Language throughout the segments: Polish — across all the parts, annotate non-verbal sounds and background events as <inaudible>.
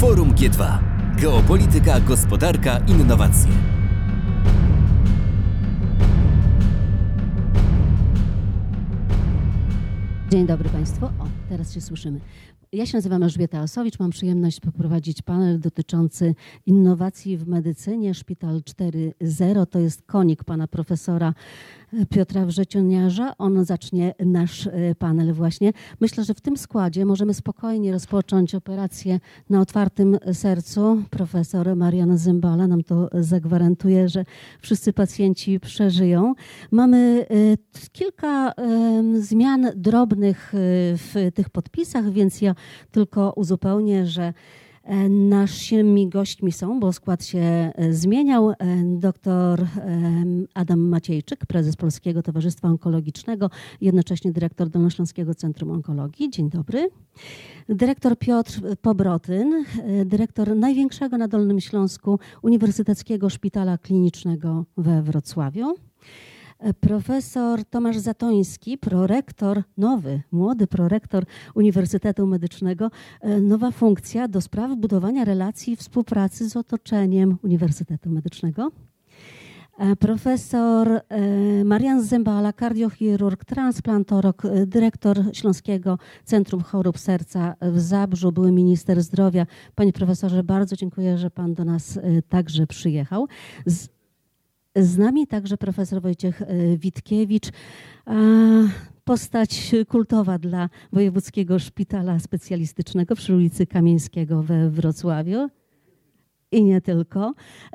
Forum G2. Geopolityka, gospodarka, innowacje. Dzień dobry Państwu. O, teraz się słyszymy. Ja się nazywam Elżbieta Osowicz. Mam przyjemność poprowadzić panel dotyczący innowacji w medycynie. Szpital 4.0 to jest konik pana profesora Piotra Wrzecioniarza. On zacznie nasz e, panel właśnie. Myślę, że w tym składzie możemy spokojnie rozpocząć operację na otwartym sercu. Profesor Marian Zymbala nam to zagwarantuje, że wszyscy pacjenci przeżyją. Mamy e, kilka zmian drobnych e, w tych podpisach, więc ja tylko uzupełnię, że naszymi gośćmi są, bo skład się e, zmieniał, e, dr Adam Maciejczyk, prezes Polskiego Towarzystwa Onkologicznego, jednocześnie dyrektor Dolnośląskiego Centrum Onkologii. Dzień dobry. Dyrektor Piotr Pobrotyn, dyrektor największego na Dolnym Śląsku Uniwersyteckiego Szpitala Klinicznego we Wrocławiu. Profesor Tomasz Zatoński, prorektor, nowy, młody prorektor Uniwersytetu Medycznego, e, nowa funkcja do spraw budowania relacji współpracy z otoczeniem Uniwersytetu Medycznego. E, profesor e, Marian Zembala, kardiochirurg, transplantolog, dyrektor Śląskiego Centrum Chorób Serca w Zabrzu, były minister zdrowia. Panie profesorze, bardzo dziękuję, że pan do nas także przyjechał. Z z nami także profesor Wojciech e, Witkiewicz, postać kultowa dla Wojewódzkiego Szpitala Specjalistycznego przy ulicy Kamieńskiego we Wrocławiu. I nie tylko.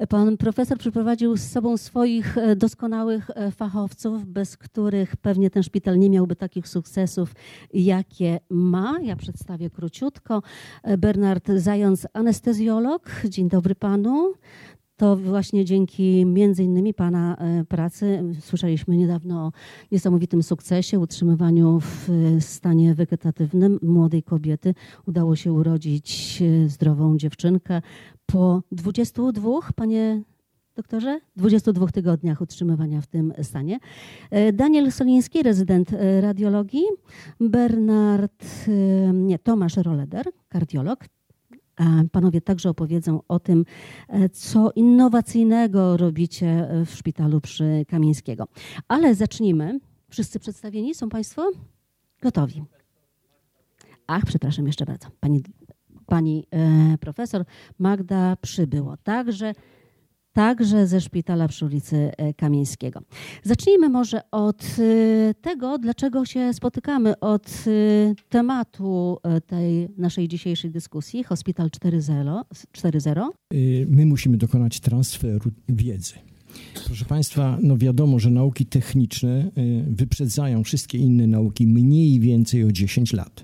Pan profesor przyprowadził z sobą swoich e, doskonałych e, fachowców, bez których pewnie ten szpital nie miałby takich sukcesów, jakie ma. Ja przedstawię króciutko. Bernard Zając, anestezjolog. Dzień dobry panu to właśnie dzięki między innymi Pana e, pracy słyszeliśmy niedawno o niesamowitym sukcesie, utrzymywaniu w stanie wegetatywnym młodej kobiety. Udało się urodzić e, zdrową dziewczynkę po 22, Panie doktorze? 22 tygodniach utrzymywania w tym stanie. E, Daniel Soliński, rezydent radiologii. Bernard, nie, Tomasz Roleder, kardiolog. Panowie także opowiedzą o tym, e, co innowacyjnego robicie e, w szpitalu przy Kamieńskiego. Ale zacznijmy. Wszyscy przedstawieni? Są Państwo gotowi? Ach, przepraszam jeszcze bardzo. Pani, pani e, profesor Magda przybyło. Także także ze szpitala przy ulicy e, Kamieńskiego. Zacznijmy może od e, tego, dlaczego się spotykamy, od e, tematu tej naszej dzisiejszej dyskusji, Hospital 4.0. My musimy dokonać transferu wiedzy. Proszę Państwa, no wiadomo, że nauki techniczne wyprzedzają wszystkie inne nauki mniej więcej o 10 lat.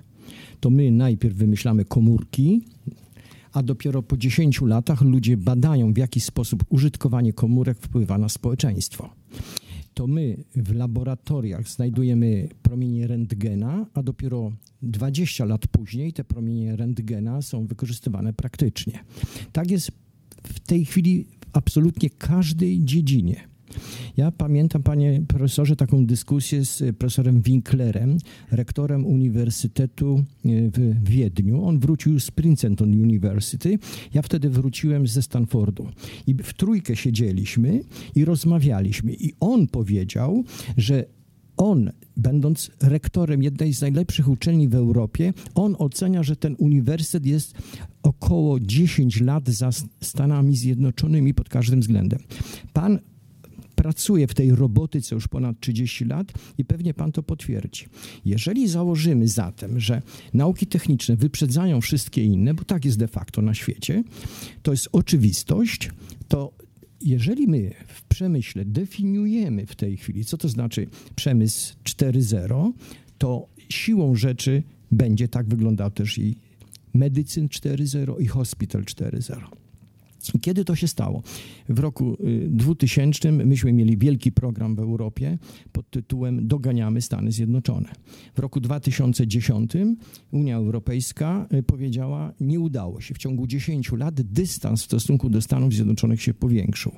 To my najpierw wymyślamy komórki, a dopiero po 10 latach ludzie badają, w jaki sposób użytkowanie komórek wpływa na społeczeństwo. To my w laboratoriach znajdujemy promienie rentgena, a dopiero 20 lat później te promienie rentgena są wykorzystywane praktycznie. Tak jest w tej chwili absolutnie każdej dziedzinie. Ja pamiętam, panie profesorze, taką dyskusję z profesorem Winklerem, rektorem Uniwersytetu e, w Wiedniu. On wrócił z Princeton University. Ja wtedy wróciłem ze Stanfordu. I w trójkę siedzieliśmy i rozmawialiśmy. I on powiedział, że on, będąc rektorem jednej z najlepszych uczelni w Europie, on ocenia, że ten uniwersytet jest około 10 lat za Stanami Zjednoczonymi pod każdym względem. Pan pracuje w tej robotyce już ponad 30 lat i pewnie pan to potwierdzi. Jeżeli założymy zatem, że nauki techniczne wyprzedzają wszystkie inne, bo tak jest de facto na świecie, to jest oczywistość, to jeżeli my w przemyśle definiujemy w tej chwili, co to znaczy przemysł 4.0, to siłą rzeczy będzie tak wyglądał też i medycyn 4.0 i hospital 4.0. Kiedy to się stało? W roku 2000 y, myśmy mieli wielki program w Europie pod tytułem Doganiamy Stany Zjednoczone. W roku 2010 Unia Europejska y, powiedziała, nie udało się. W ciągu 10 lat dystans w stosunku do Stanów Zjednoczonych się powiększył.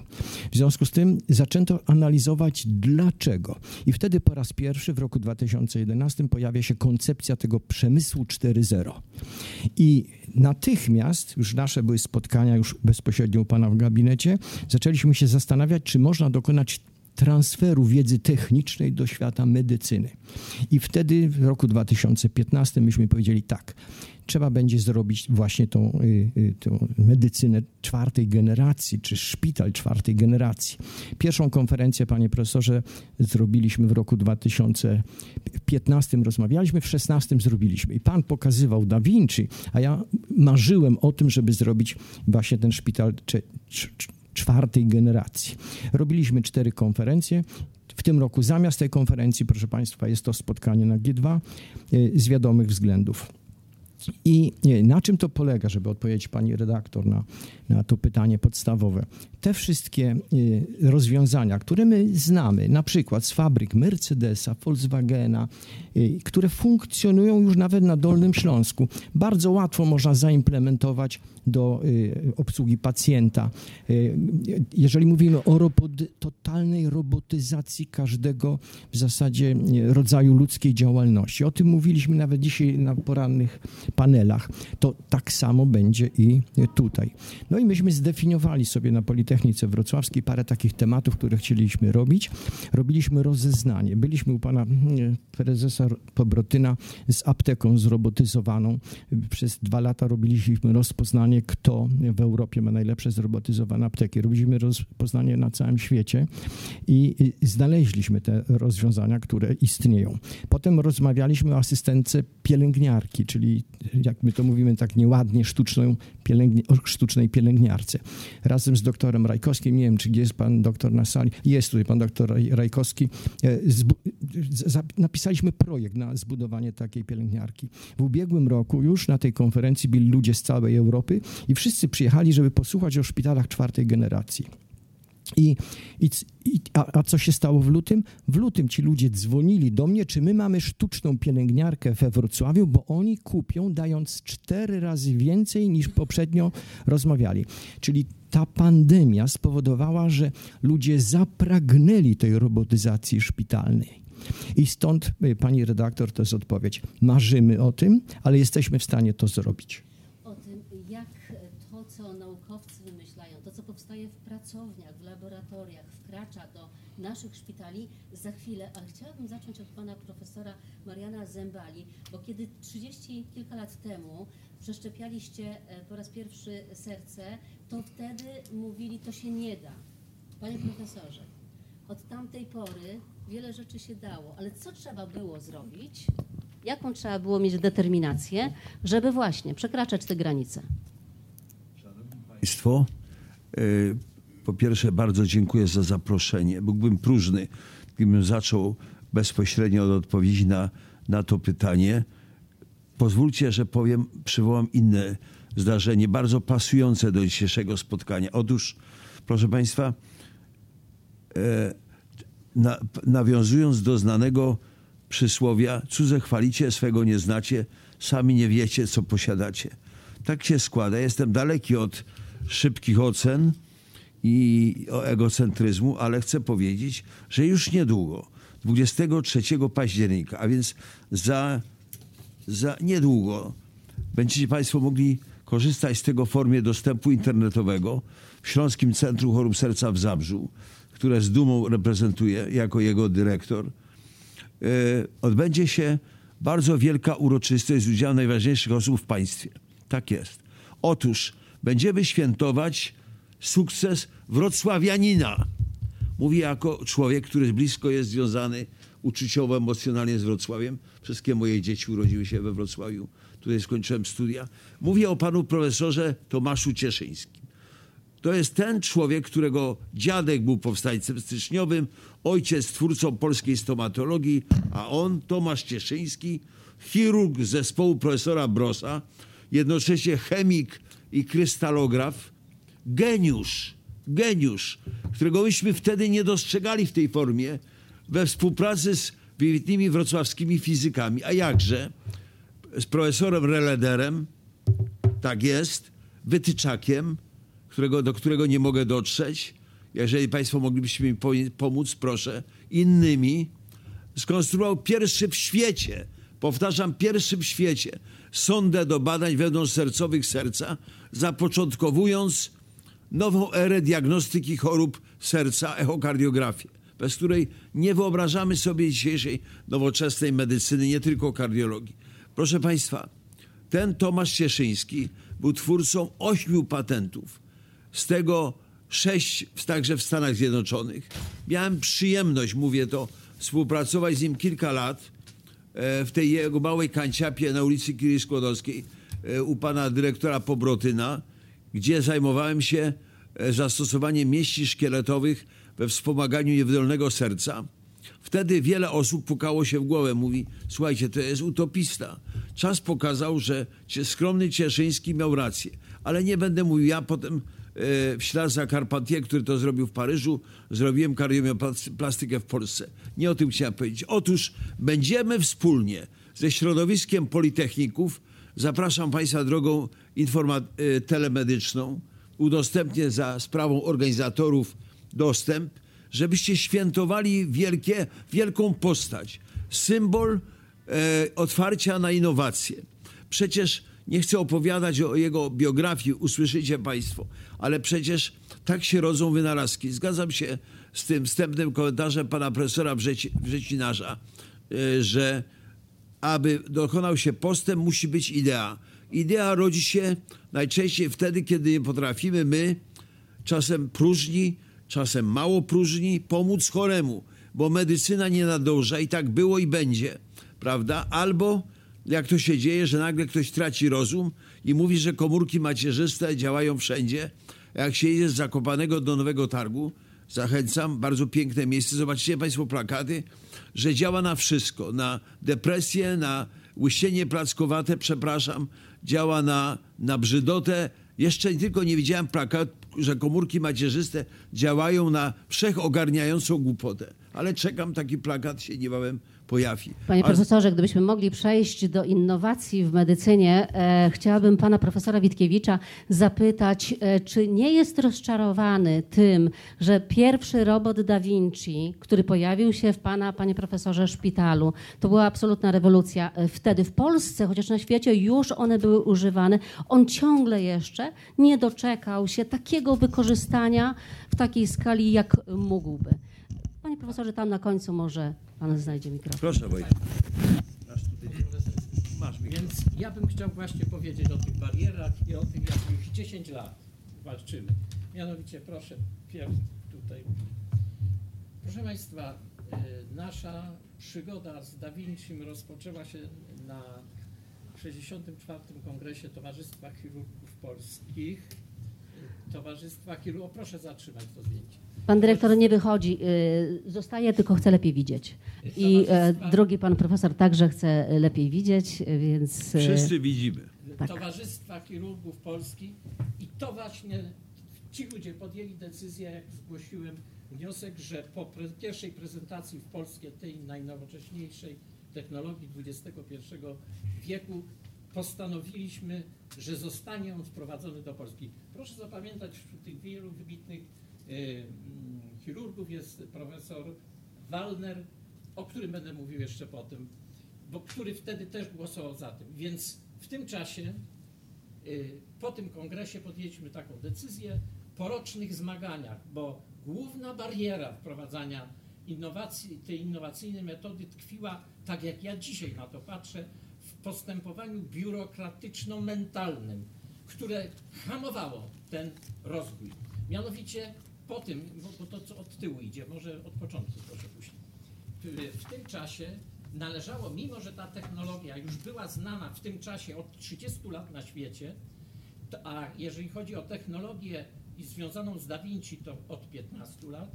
W związku z tym zaczęto analizować dlaczego. I wtedy po raz pierwszy w roku 2011 pojawia się koncepcja tego przemysłu 4.0 I natychmiast, już nasze były spotkania już bezpośrednio u pana w gabinecie, zaczęliśmy się zastanawiać, czy można dokonać transferu wiedzy technicznej do świata medycyny. I wtedy w roku 2015 myśmy powiedzieli tak, trzeba będzie zrobić właśnie tą, y, y, tą medycynę czwartej generacji, czy szpital czwartej generacji. Pierwszą konferencję, panie profesorze, zrobiliśmy w roku 2015, rozmawialiśmy, w 16 zrobiliśmy. I pan pokazywał Da Vinci, a ja marzyłem o tym, żeby zrobić właśnie ten szpital czwartej generacji. Robiliśmy cztery konferencje. W tym roku zamiast tej konferencji, proszę Państwa, jest to spotkanie na G2 y, z wiadomych względów. I na czym to polega, żeby odpowiedzieć pani redaktor na, na to pytanie podstawowe? Te wszystkie y, rozwiązania, które my znamy, na przykład z fabryk Mercedesa, Volkswagena, y, które funkcjonują już nawet na Dolnym Śląsku, bardzo łatwo można zaimplementować do y, obsługi pacjenta. Jeżeli mówimy o roboty, totalnej robotyzacji każdego w zasadzie rodzaju ludzkiej działalności, o tym mówiliśmy nawet dzisiaj na porannych panelach, to tak samo będzie i tutaj. No i myśmy zdefiniowali sobie na Politechnice Wrocławskiej parę takich tematów, które chcieliśmy robić. Robiliśmy rozeznanie. Byliśmy u pana prezesa Pobrotyna z apteką zrobotyzowaną. Przez dwa lata robiliśmy rozpoznanie, kto w Europie ma najlepsze zrobotyzowane apteki. Robiliśmy rozpoznanie na całym świecie i znaleźliśmy te rozwiązania, które istnieją. Potem rozmawialiśmy o asystence pielęgniarki, czyli jak my to mówimy tak nieładnie, sztuczną pielęgni sztucznej pielęgniarce. Razem z doktorem Rajkowskim, nie wiem, czy gdzie jest pan doktor na sali, jest tutaj pan doktor Rajkowski, e, napisaliśmy projekt na zbudowanie takiej pielęgniarki. W ubiegłym roku już na tej konferencji byli ludzie z całej Europy i wszyscy przyjechali, żeby posłuchać o szpitalach czwartej generacji. I, i, a, a, co się stało w lutym? W lutym ci ludzie dzwonili do mnie, czy my mamy sztuczną pielęgniarkę we Wrocławiu, bo oni kupią, dając cztery razy więcej niż poprzednio rozmawiali. Czyli ta pandemia spowodowała, że ludzie zapragnęli tej robotyzacji szpitalnej. I stąd, y, pani redaktor, to jest odpowiedź. Marzymy o tym, ale jesteśmy w stanie to zrobić. O tym, jak to, co naukowcy wymyślają, to, co w pracowniach, w laboratoriach, wkracza do naszych szpitali za chwilę, ale chciałabym zacząć od pana profesora Mariana Zembali, bo kiedy 30 kilka lat temu przeszczepialiście e, po raz pierwszy serce, to wtedy mówili, to się nie da. Panie profesorze, od tamtej pory wiele rzeczy się dało, ale co trzeba było zrobić? Jaką trzeba było mieć determinację, żeby właśnie przekraczać te granice? Szanowni Państwo, po pierwsze bardzo dziękuję za zaproszenie. Byłbym próżny, gdybym zaczął bezpośrednio od odpowiedzi na, na to pytanie. Pozwólcie, że powiem, przywołam inne zdarzenie, bardzo pasujące do dzisiejszego spotkania. Otóż, proszę Państwa, e, na, nawiązując do znanego przysłowia, cudze chwalicie, swego nie znacie, sami nie wiecie, co posiadacie. Tak się składa. Jestem daleki od szybkich ocen i egocentryzmu, ale chcę powiedzieć, że już niedługo, 23 października, a więc za, za niedługo, będziecie Państwo mogli korzystać z tego w formie dostępu internetowego w Śląskim Centrum Chorób Serca w Zabrzu które z dumą reprezentuję jako jego dyrektor, e, odbędzie się bardzo wielka uroczystość z udziałem najważniejszych osób w państwie. Tak jest. Otóż będziemy świętować sukces wrocławianina. Mówię jako człowiek, który blisko jest związany uczuciowo, emocjonalnie z Wrocławiem. Wszystkie moje dzieci urodziły się we Wrocławiu. Tutaj skończyłem studia. Mówię o panu profesorze Tomaszu Cieszyńskim. To jest ten człowiek, którego dziadek był powstańcem styczniowym, ojciec twórcą polskiej stomatologii, a on, Tomasz Cieszyński, chirurg zespołu profesora Brosa, jednocześnie chemik i krystalograf, geniusz, geniusz, którego myśmy wtedy nie dostrzegali w tej formie, we współpracy z wybitnymi wrocławskimi fizykami. A jakże? Z profesorem Relederem, tak jest, wytyczakiem, którego, do którego nie mogę dotrzeć, jeżeli Państwo moglibyście mi pomóc, proszę, innymi, skonstruował pierwszy w świecie, powtarzam, pierwszy w świecie, sondę do badań wewnątrzsercowych serca, zapoczątkowując nową erę diagnostyki chorób serca, echokardiografię, bez której nie wyobrażamy sobie dzisiejszej nowoczesnej medycyny, nie tylko kardiologii. Proszę Państwa, ten Tomasz Cieszyński był twórcą ośmiu patentów, z tego sześć także w Stanach Zjednoczonych. Miałem przyjemność, mówię to, współpracować z nim kilka lat e, w tej jego małej kanciapie na ulicy Kiry Skłodowskiej u pana dyrektora Pobrotyna, gdzie zajmowałem się e, zastosowaniem mieści szkieletowych we wspomaganiu niewydolnego serca. Wtedy wiele osób pukało się w głowę. Mówi, słuchajcie, to jest utopista. Czas pokazał, że skromny Cieszyński miał rację. Ale nie będę mówił. Ja potem e, w ślad za Carpentier, który to zrobił w Paryżu, zrobiłem kardiomioplastykę w Polsce. Nie o tym chciałem powiedzieć. Otóż będziemy wspólnie ze środowiskiem politechników, zapraszam Państwa drogą e, telemedyczną, udostępnię za sprawą organizatorów dostęp, żebyście świętowali wielkie, wielką postać, symbol e, otwarcia na innowacje. Przecież nie chcę opowiadać o jego biografii, usłyszycie Państwo, ale przecież tak się rodzą wynalazki. Zgadzam się z tym wstępnym komentarzem pana profesora Wrzeci, Wrzecinarza, e, że aby dokonał się postęp, musi być idea. Idea rodzi się najczęściej wtedy, kiedy nie potrafimy my, czasem próżni, czasem mało próżni, pomóc choremu, bo medycyna nie nadąża i tak było i będzie, prawda? Albo jak to się dzieje, że nagle ktoś traci rozum i mówi, że komórki macierzyste działają wszędzie. Jak się jedzie z Zakopanego do Nowego Targu, zachęcam, bardzo piękne miejsce, zobaczcie Państwo plakaty, że działa na wszystko, na depresję, na łysienie plackowate, przepraszam, działa na, na brzydotę. Jeszcze tylko nie widziałem plakat, że komórki macierzyste działają na wszechogarniającą głupotę. Ale czekam, taki plakat się niebawem pojawi. Panie profesorze, gdybyśmy mogli przejść do innowacji w medycynie, e, chciałabym pana profesora Witkiewicza zapytać, e, czy nie jest rozczarowany tym, że pierwszy robot Da Vinci, który pojawił się w pana, panie profesorze, szpitalu, to była absolutna rewolucja e, wtedy w Polsce, chociaż na świecie już one były używane, on ciągle jeszcze nie doczekał się takiego wykorzystania w takiej skali, jak mógłby. Panie profesorze, tam na końcu może pan znajdzie mikrofon. Proszę Wojtek. Masz tutaj- Masz mikrofon. Więc ja bym chciał właśnie powiedzieć o tych barierach i o tym, jak już 10 lat walczymy. Mianowicie, proszę, pierw tutaj. Proszę Państwa, y, nasza przygoda z Da Vincim rozpoczęła się na 64. Kongresie Towarzystwa Chirurgów Polskich. Towarzystwa Chirurgów, o, proszę zatrzymać to zdjęcie. Pan dyrektor nie wychodzi, y, zostaje, tylko chce lepiej widzieć. I e, drugi pan profesor także chce lepiej widzieć, więc. e, Wszyscy widzimy. Tak. Towarzystwa Chirurgów Polskich i to właśnie ci ludzie podjęli decyzję, jak zgłosiłem wniosek, że po pre pierwszej prezentacji w Polsce tej najnowocześniejszej technologii XXI wieku postanowiliśmy, że zostanie on wprowadzony do Polski. Proszę zapamiętać, wśród tych wielu wybitnych chirurgów jest profesor Wallner, o którym będę mówił jeszcze potem, bo który wtedy też głosował za tym. Więc w tym czasie, y, po tym kongresie podjęliśmy taką decyzję po rocznych zmaganiach, bo główna bariera wprowadzania innowacji, tej innowacyjnej metody tkwiła, tak jak ja dzisiaj na to patrzę, w postępowaniu biurokratyczno-mentalnym, które hamowało ten rozwój. Mianowicie po tym, bo, to co od tyłu idzie, może od początku proszę później. W- tym czasie należało, mimo że ta technologia już była znana w tym czasie od 30 lat na świecie, to, a jeżeli chodzi o technologię związaną z Da Vinci, to od 15 lat,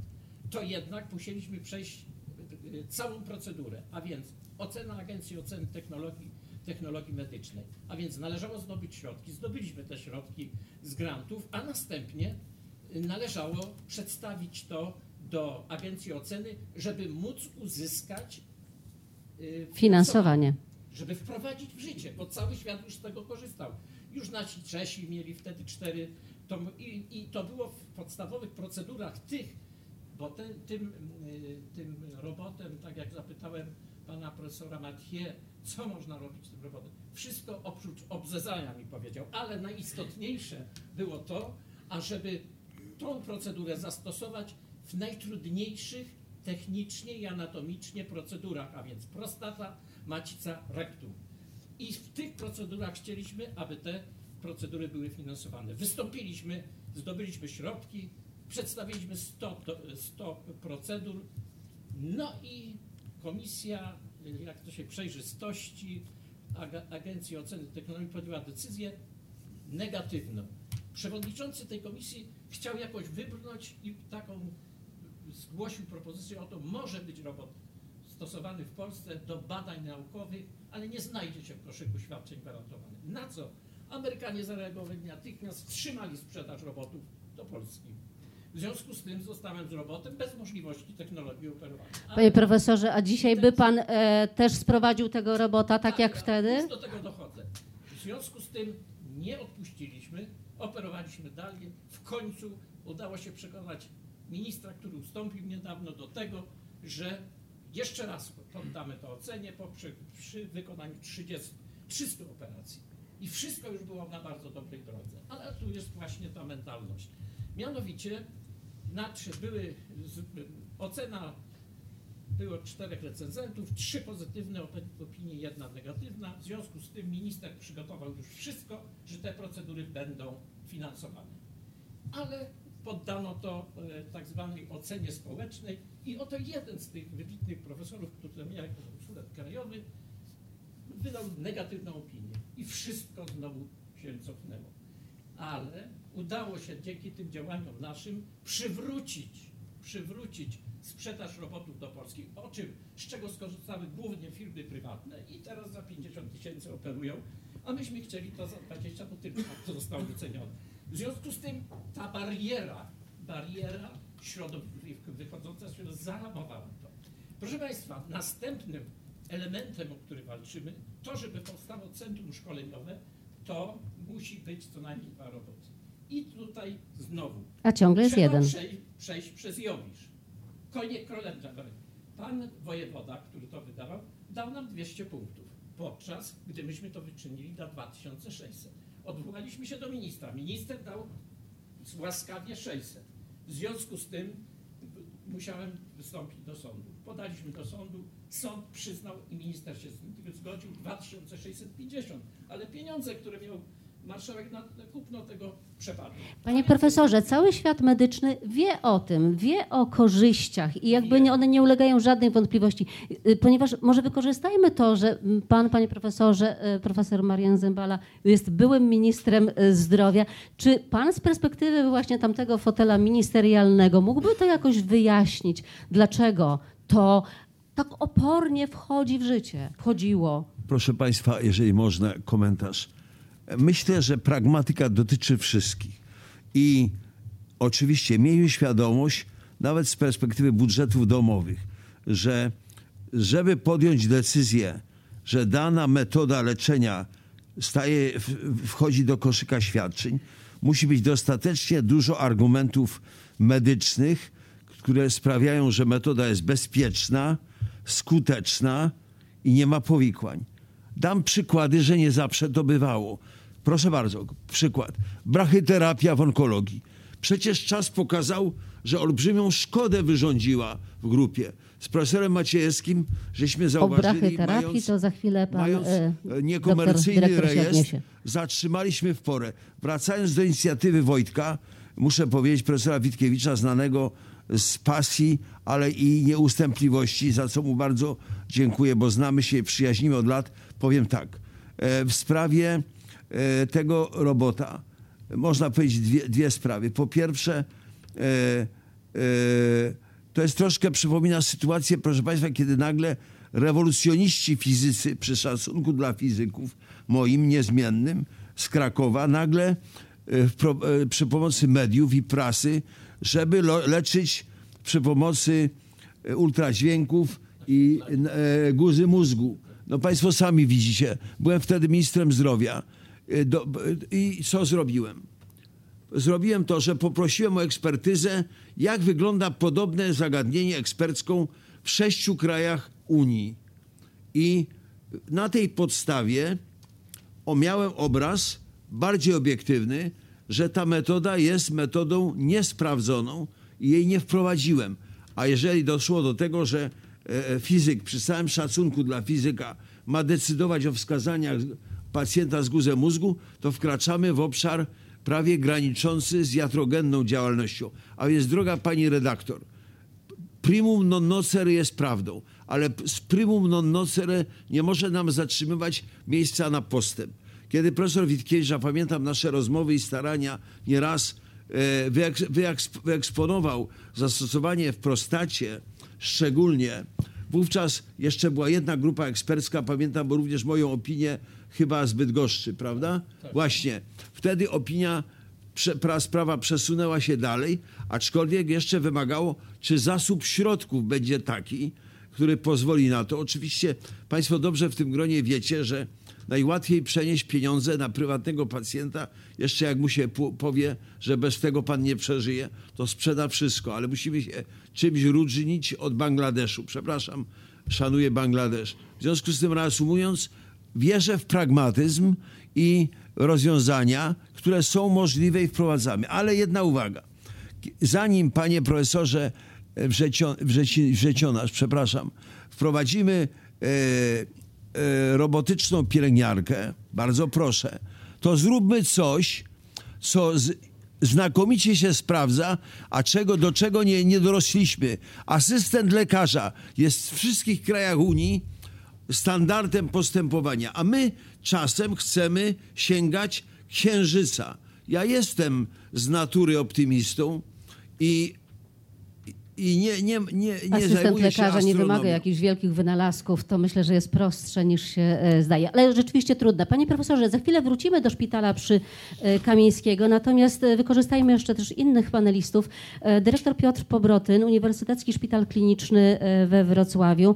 to jednak musieliśmy przejść y, y, całą procedurę, a więc ocena Agencji Oceny Technologii, Technologii Medycznej. A więc należało zdobyć środki, zdobyliśmy te środki z grantów, a następnie należało przedstawić to do Agencji Oceny, żeby móc uzyskać y, Finansowanie. żeby wprowadzić w życie, bo cały świat już z tego korzystał. Już nasi Czesi mieli wtedy cztery, to, i, i to było w podstawowych procedurach tych, bo ten, tym, y, tym robotem, tak jak zapytałem pana profesora Mathieu, co można robić z tym robotem. Wszystko oprócz obzezania mi powiedział, ale najistotniejsze było to, ażeby tą procedurę zastosować w najtrudniejszych technicznie i anatomicznie procedurach, a więc prostata, macica, rektum. I w tych procedurach chcieliśmy, aby te procedury były finansowane. Wystąpiliśmy, zdobyliśmy środki, przedstawiliśmy 100, do- 100 procedur, no i komisja, jak to się przejrzystości Agencji Oceny Technologii podjęła decyzję negatywną. Przewodniczący tej komisji chciał jakoś wybrnąć i taką zgłosił propozycję o to, może być robot stosowany w Polsce do badań naukowych, ale nie znajdzie się w koszyku świadczeń gwarantowanych. Na co Amerykanie zareagowali natychmiast, wstrzymali sprzedaż robotów do Polski. W związku z tym zostałem z robotem bez możliwości technologii operowania. Panie profesorze, a dzisiaj by pan e, też sprowadził tego robota tak jak ja wtedy? Do tego dochodzę. W związku z tym nie odpuściliśmy, operowaliśmy dalej. Końcu udało się przekonać ministra, który ustąpił niedawno do tego, że jeszcze raz poddamy to ocenie przy, wykonaniu 30, 300 operacji. I wszystko już było na bardzo dobrej drodze. Ale tu jest właśnie ta mentalność. Mianowicie nadszedł, były ocena było czterech recenzentów, trzy pozytywne opi- opinie, jedna negatywna. W związku z tym minister przygotował już wszystko, że te procedury będą finansowane. Ale poddano to e, tak zwanej ocenie społecznej i oto jeden z tych wybitnych profesorów, który miał jako konsulent krajowy, wydał negatywną opinię i wszystko znowu się cofnęło. Ale udało się dzięki tym działaniom naszym przywrócić, przywrócić sprzedaż robotów do Polski, o czym, z czego skorzystały głównie firmy prywatne i teraz za 50 tysięcy operują, a myśmy chcieli to za 20, bo tylko to zostało wycenione. W związku z tym ta bariera, bariera wychodząca z środowiska zahamowała to. Proszę Państwa, następnym elementem, o który walczymy, to, żeby powstało centrum szkoleniowe, to musi być co najmniej dwa roboty. I tutaj znowu A ciągle jest jeden. Przejść, przejść przez Jowisz. Konie królewna. Pan wojewoda, który to wydawał, dał nam 200 punktów, podczas gdy myśmy to wyczynili na 2600. Odwołaliśmy się do ministra. Minister dał łaskawie 600. W związku z tym musiałem wystąpić do sądu. Podaliśmy do sądu, sąd przyznał i minister się z tym zgodził 2650, ale pieniądze, które miał marszałek na na kupno tego przepadły. Panie profesorze, cały świat medyczny wie o tym, wie o korzyściach i jakby nie, one nie ulegają żadnej wątpliwości. Y, Ponieważ może wykorzystajmy to, że pan, panie profesorze, y, profesor Marian Zembala jest byłym ministrem y, zdrowia. Czy pan z perspektywy właśnie tamtego fotela ministerialnego mógłby to jakoś wyjaśnić, dlaczego to tak opornie wchodzi w życie, wchodziło? Proszę Państwa, jeżeli można, komentarz. Myślę, że pragmatyka dotyczy wszystkich. I oczywiście miejmy świadomość, nawet z perspektywy budżetów domowych, że żeby podjąć decyzję, że dana metoda leczenia staje, wchodzi do koszyka świadczeń, musi być dostatecznie dużo argumentów medycznych, które sprawiają, że metoda jest bezpieczna, skuteczna i nie ma powikłań. Dam przykłady, że nie zawsze to bywało. Proszę bardzo, przykład. Brachyterapia w onkologii. Przecież czas pokazał, że olbrzymią szkodę wyrządziła w grupie. Z profesorem Maciejewskim żeśmy O zauważyli, brachyterapii mając, to za chwilę pan mając e, niekomercyjny rejestr, zatrzymaliśmy w porę. Wracając do inicjatywy Wojtka, muszę powiedzieć profesora Witkiewicza, znanego z pasji, ale i nieustępliwości, za co mu bardzo dziękuję, bo znamy się i przyjaźnimy od lat. Powiem tak, e, w sprawie tego robota można powiedzieć dwie, dwie sprawy. Po pierwsze, e, e, to jest troszkę przypomina sytuację, proszę Państwa, kiedy nagle rewolucjoniści fizycy, przy szacunku dla fizyków, moim niezmiennym, z Krakowa, nagle e, e, przy pomocy mediów i prasy, żeby leczyć przy pomocy e, ultradźwięków i e, guzy mózgu. No Państwo sami widzicie. Byłem wtedy ministrem zdrowia. E, do, I co zrobiłem? zrobiłem to, że poprosiłem o ekspertyzę, jak wygląda podobne zagadnienie ekspercką w sześciu krajach Unii. I na tej podstawie miałem obraz bardziej obiektywny, że ta metoda jest metodą niesprawdzoną i jej nie wprowadziłem. A jeżeli doszło do tego, że e, fizyk, przy całym szacunku dla fizyka, ma decydować o wskazaniach pacjenta z guzem mózgu, to wkraczamy w obszar prawie graniczący z jatrogenną działalnością. A więc, droga pani redaktor, primum non nocere jest prawdą, ale z primum non nocere nie może nam zatrzymywać miejsca na postęp. Kiedy profesor Witkiewicz, pamiętam nasze rozmowy i starania, nieraz e, wyeks, wyeks, wyeksponował zastosowanie w prostacie, szczególnie wówczas jeszcze była jedna grupa ekspercka, pamiętam, bo również moją opinię chyba zbyt goszczy, prawda? Właśnie. Wtedy opinia pra, sprawa przesunęła się dalej, aczkolwiek jeszcze wymagało, czy zasób środków będzie taki, który pozwoli na to. Oczywiście Państwo dobrze w tym gronie wiecie, że najłatwiej przenieść pieniądze na prywatnego pacjenta, jeszcze jak mu się powie, że bez tego pan nie przeżyje, to sprzeda wszystko, ale musimy się czymś różnić od Bangladeszu. Przepraszam, szanuję Bangladesz. W związku z tym reasumując, wierzę w pragmatyzm i rozwiązania, które są możliwe i wprowadzamy. Ale jedna uwaga. Zanim, panie profesorze wrzecio, wrzeci, wrzecionarz, przepraszam, wprowadzimy e, e, robotyczną pielęgniarkę, bardzo proszę, to zróbmy coś, co z, znakomicie się sprawdza, a czego, do czego nie, nie dorośliśmy. Asystent lekarza jest w wszystkich krajach Unii standardem postępowania, a my czasem chcemy sięgać księżyca. Ja jestem z natury optymistą i, i nie, nie, nie, nie Asystent lekarza nie wymaga jakichś wielkich wynalazków, to myślę, że jest prostsze niż się e, zdaje. Ale rzeczywiście trudne. Panie profesorze, za chwilę wrócimy do szpitala przy e, Kamińskiego, natomiast e, wykorzystajmy jeszcze też innych panelistów. Dyrektor Piotr Pobrotyn, Uniwersytecki Szpital Kliniczny we Wrocławiu.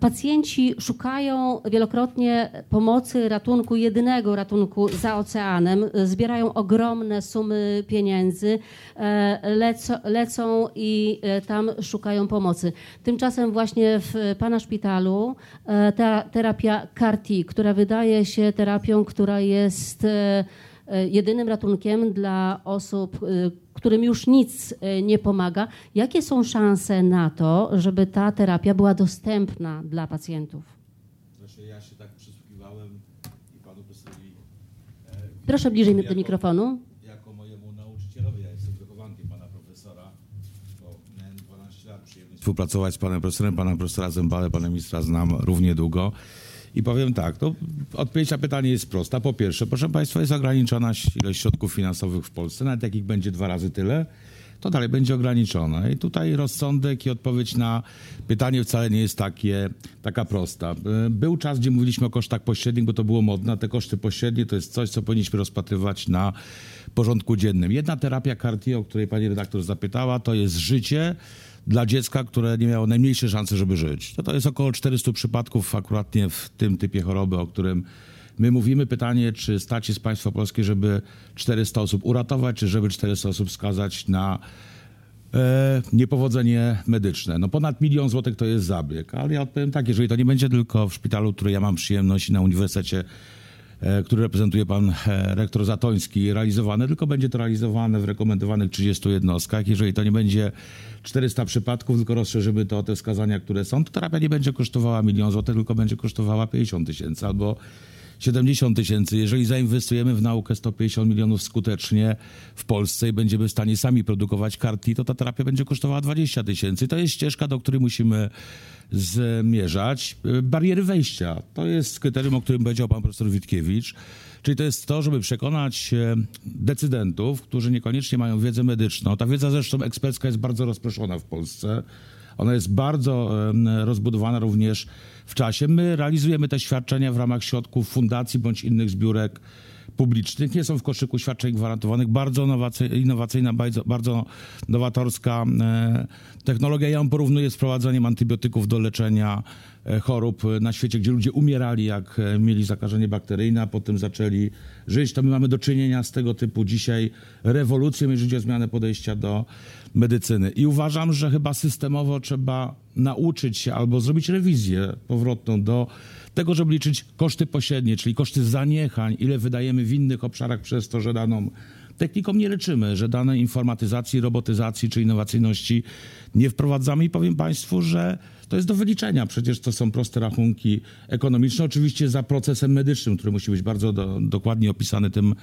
Pacjenci szukają wielokrotnie pomocy, ratunku, jedynego ratunku za oceanem. Zbierają ogromne sumy pieniędzy, lecą, lecą i tam szukają pomocy. Tymczasem właśnie w Pana szpitalu e, ta terapia CAR-T, która wydaje się terapią, która jest e, e, jedynym ratunkiem dla osób, którym już nic nie pomaga. Jakie są szanse na to, żeby ta terapia była dostępna dla pacjentów? Znaczy ja się tak przysłuchiwałem i panu profesorowi Proszę bliżej do jako- mikrofonu. Jako mojemu nauczycielowi, ja jestem wychowankiem pana profesora, bo miałem 12 lat przyjemność współpracować z panem profesorem, pana profesora Zembale, pana ministra znam równie długo. I powiem tak, to odpowiedź na pytanie jest prosta. Po pierwsze, proszę Państwa, jest ograniczona ilość środków finansowych w Polsce, nawet jak ich będzie dwa razy tyle, to dalej będzie ograniczone. I tutaj rozsądek i odpowiedź na pytanie wcale nie jest takie, taka prosta. Był czas, gdzie mówiliśmy o kosztach pośrednich, bo to było modne. Te koszty pośrednie to jest coś, co powinniśmy rozpatrywać na porządku dziennym. Jedna terapia CAR-T, o której pani redaktor zapytała, to jest życie dla dziecka, które nie miało najmniejszej szansy, żeby żyć. To, to jest około 400 przypadków akuratnie w tym typie choroby, o którym my mówimy. Pytanie, czy stać jest państwo polskie, żeby 400 osób uratować, czy żeby 400 osób skazać na e, niepowodzenie medyczne. No ponad milion złotych to jest zabieg, ale ja odpowiem tak, jeżeli to nie będzie tylko w szpitalu, który ja mam przyjemność i na uniwersytecie, który reprezentuje pan e, rektor Zatoński, realizowane, tylko będzie to realizowane w rekomendowanych 30 jednostkach. Jeżeli to nie będzie 400 przypadków, tylko rozszerzymy to o te wskazania, które są, to terapia nie będzie kosztowała milion złotych, tylko będzie kosztowała 50 tysięcy albo 70 tysięcy. Jeżeli zainwestujemy w naukę 150 milionów skutecznie w Polsce i będziemy w stanie sami produkować karty, to ta terapia będzie kosztowała 20 tysięcy. To jest ścieżka, do której musimy zmierzać. Bariery wejścia. To jest kryterium, o którym powiedział pan profesor Witkiewicz. Czyli to jest to, żeby przekonać e, decydentów, którzy niekoniecznie mają wiedzę medyczną. Ta wiedza zresztą ekspercka jest bardzo rozproszona w Polsce. Ona jest bardzo rozbudowana również w czasie. My realizujemy te świadczenia w ramach środków fundacji bądź innych zbiórek publicznych, nie są w koszyku świadczeń gwarantowanych. Bardzo innowacy- innowacyjna, bardzo, bardzo nowatorska technologia. Ja ją porównuję z wprowadzaniem antybiotyków do leczenia chorób e, na świecie, gdzie ludzie umierali, jak e, mieli zakażenie bakteryjne, a potem zaczęli żyć. To my mamy do czynienia z tego typu dzisiaj rewolucją, jeżeli chodzi o zmianę podejścia do medycyny. I uważam, że chyba systemowo trzeba nauczyć się albo zrobić rewizję powrotną do tego, żeby liczyć koszty pośrednie, czyli koszty zaniechań, ile wydajemy w innych obszarach przez to, że daną techniką nie leczymy, że danej informatyzacji, robotyzacji czy innowacyjności nie wprowadzamy i powiem Państwu, że to jest do wyliczenia. Przecież to są proste rachunki ekonomiczne, oczywiście za procesem medycznym, który musi być bardzo do, dokładnie opisany tym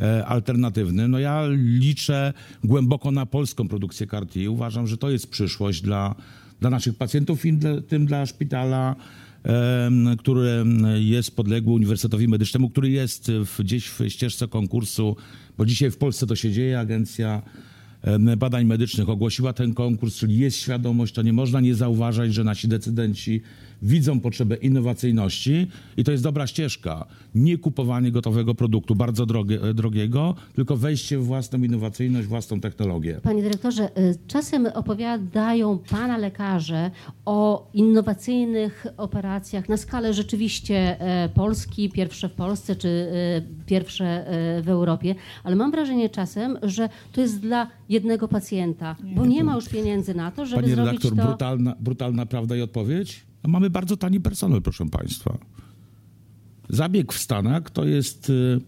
e, alternatywnym. No ja liczę głęboko na polską produkcję kart i uważam, że to jest przyszłość dla, dla naszych pacjentów i dla, tym dla szpitala który jest podległy Uniwersytetowi Medycznemu, który jest w, gdzieś w ścieżce konkursu, bo dzisiaj w Polsce to się dzieje, Agencja Badań Medycznych ogłosiła ten konkurs, czyli jest świadomość, to nie można nie zauważać, że nasi decydenci widzą potrzebę innowacyjności i to jest dobra ścieżka. Nie kupowanie gotowego produktu bardzo drogie, drogiego, tylko wejście w własną innowacyjność, własną technologię. Panie dyrektorze, y, czasem opowiadają pana lekarze o innowacyjnych operacjach na skalę rzeczywiście e, Polski, pierwsze w Polsce czy e, pierwsze e, w Europie, ale mam wrażenie czasem, że to jest dla jednego pacjenta, bo nie ma już pieniędzy na to, żeby zrobić redaktor, to. brutalna, brutalna prawda i odpowiedź? No mamy bardzo tani personel, proszę Państwa. Zabieg w Stanach to jest y,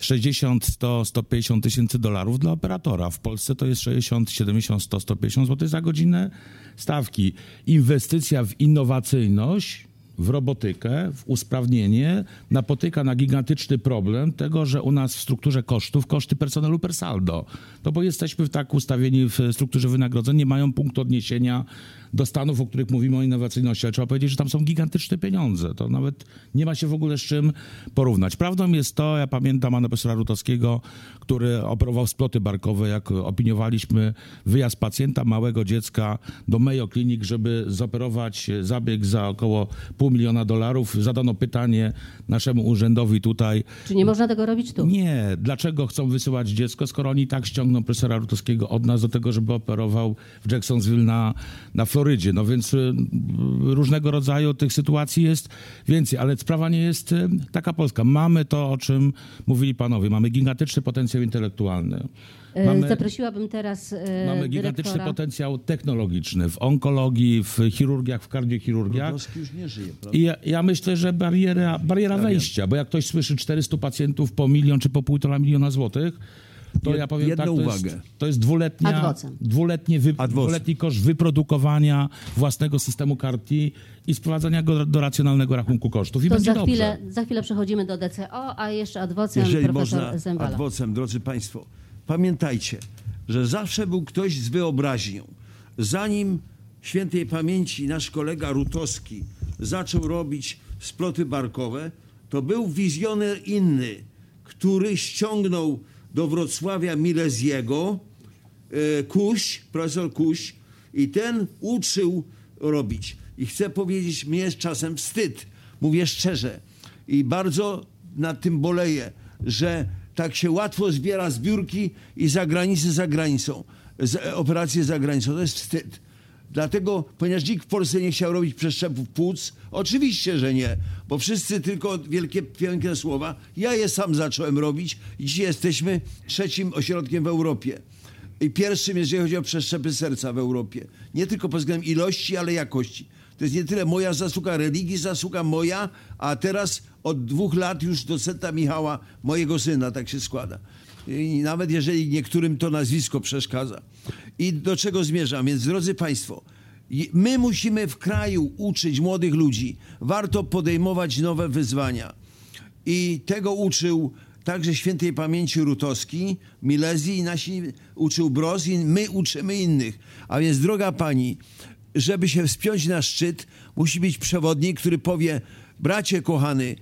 60, 100, 150 tysięcy dolarów dla operatora. W Polsce to jest 60, 70, 100, 150 zł za godzinę stawki. Inwestycja w innowacyjność, w robotykę, w usprawnienie napotyka na gigantyczny problem tego, że u nas w strukturze kosztów koszty personelu per saldo. To bo jesteśmy tak ustawieni w strukturze wynagrodzeń, nie mają punktu odniesienia do stanów, o których mówimy o innowacyjności, ale trzeba powiedzieć, że tam są gigantyczne pieniądze. To nawet nie ma się w ogóle z czym porównać. Prawdą jest to, ja pamiętam pana profesora Rutowskiego, który operował sploty barkowe, jak opiniowaliśmy wyjazd pacjenta, małego dziecka do Mayo Clinic, żeby zoperować zabieg za około pół miliona dolarów. Zadano pytanie naszemu urzędowi tutaj, Czy nie można tego robić tu? nie, dlaczego chcą wysyłać dziecko, skoro oni tak ściągną profesora Rutowskiego od nas do tego, żeby operował w Jacksonville na, na Florydzie. No więc y, różnego rodzaju tych sytuacji jest więcej, ale sprawa nie jest y, taka polska. Mamy to, o czym mówili panowie. Mamy gigantyczny potencjał intelektualny. E, Mamy, Zaprosiłabym teraz e, mamy gigantyczny dyrektora. potencjał technologiczny w onkologii, w chirurgiach, w kardiochirurgiach. Rudowski już nie żyje, prawda? I ja, ja myślę, że bariera, bariera wejścia, bo jak ktoś słyszy 400 pacjentów po milion czy po półtora miliona złotych, to Jed- ja powiem jedną tak, to uwagę. jest, to jest dwuletnia, Adwocem. dwuletnie wy, dwuletni koszt wyprodukowania własnego systemu karti i sprowadzania go do, do racjonalnego rachunku kosztów. I To za dobrze. chwilę, za chwilę przechodzimy do DCO, a jeszcze adwocem Jeżeli profesor można Zembala. adwocem, drodzy Państwo, pamiętajcie, że zawsze był ktoś z wyobraźnią. Zanim świętej pamięci nasz kolega Rutowski zaczął robić sploty barkowe, to był wizjoner inny, który ściągnął do Wrocławia Mileziego, e, Kuś, profesor Kuś, i ten uczył robić. I chcę powiedzieć, mnie jest czasem wstyd, mówię szczerze. I bardzo nad tym boleję, że tak się łatwo zbiera zbiórki i za granicę za granicą, operacje za granicą. To jest wstyd. Dlatego, ponieważ nikt w Polsce nie chciał robić przeszczepów płuc, oczywiście, że nie, bo wszyscy tylko wielkie, piękne słowa. Ja je sam zacząłem robić dzisiaj jesteśmy trzecim ośrodkiem w Europie. I pierwszym, jeżeli chodzi o przeszczepy serca w Europie. Nie tylko pod względem ilości, ale jakości. To jest nie tyle moja zasługa religii, zasługa moja, a teraz od dwóch lat już docenta Michała, mojego syna, tak się składa. I nawet jeżeli niektórym to nazwisko przeszkadza. I do czego zmierzam? Więc drodzy Państwo, my musimy w kraju uczyć młodych ludzi. Warto podejmować nowe wyzwania. I tego uczył także świętej pamięci Rutowski, Milezji i nasi uczył Bros i my uczymy innych. A więc droga pani, żeby się wspiąć na szczyt, musi być przewodnik, który powie, bracie kochany,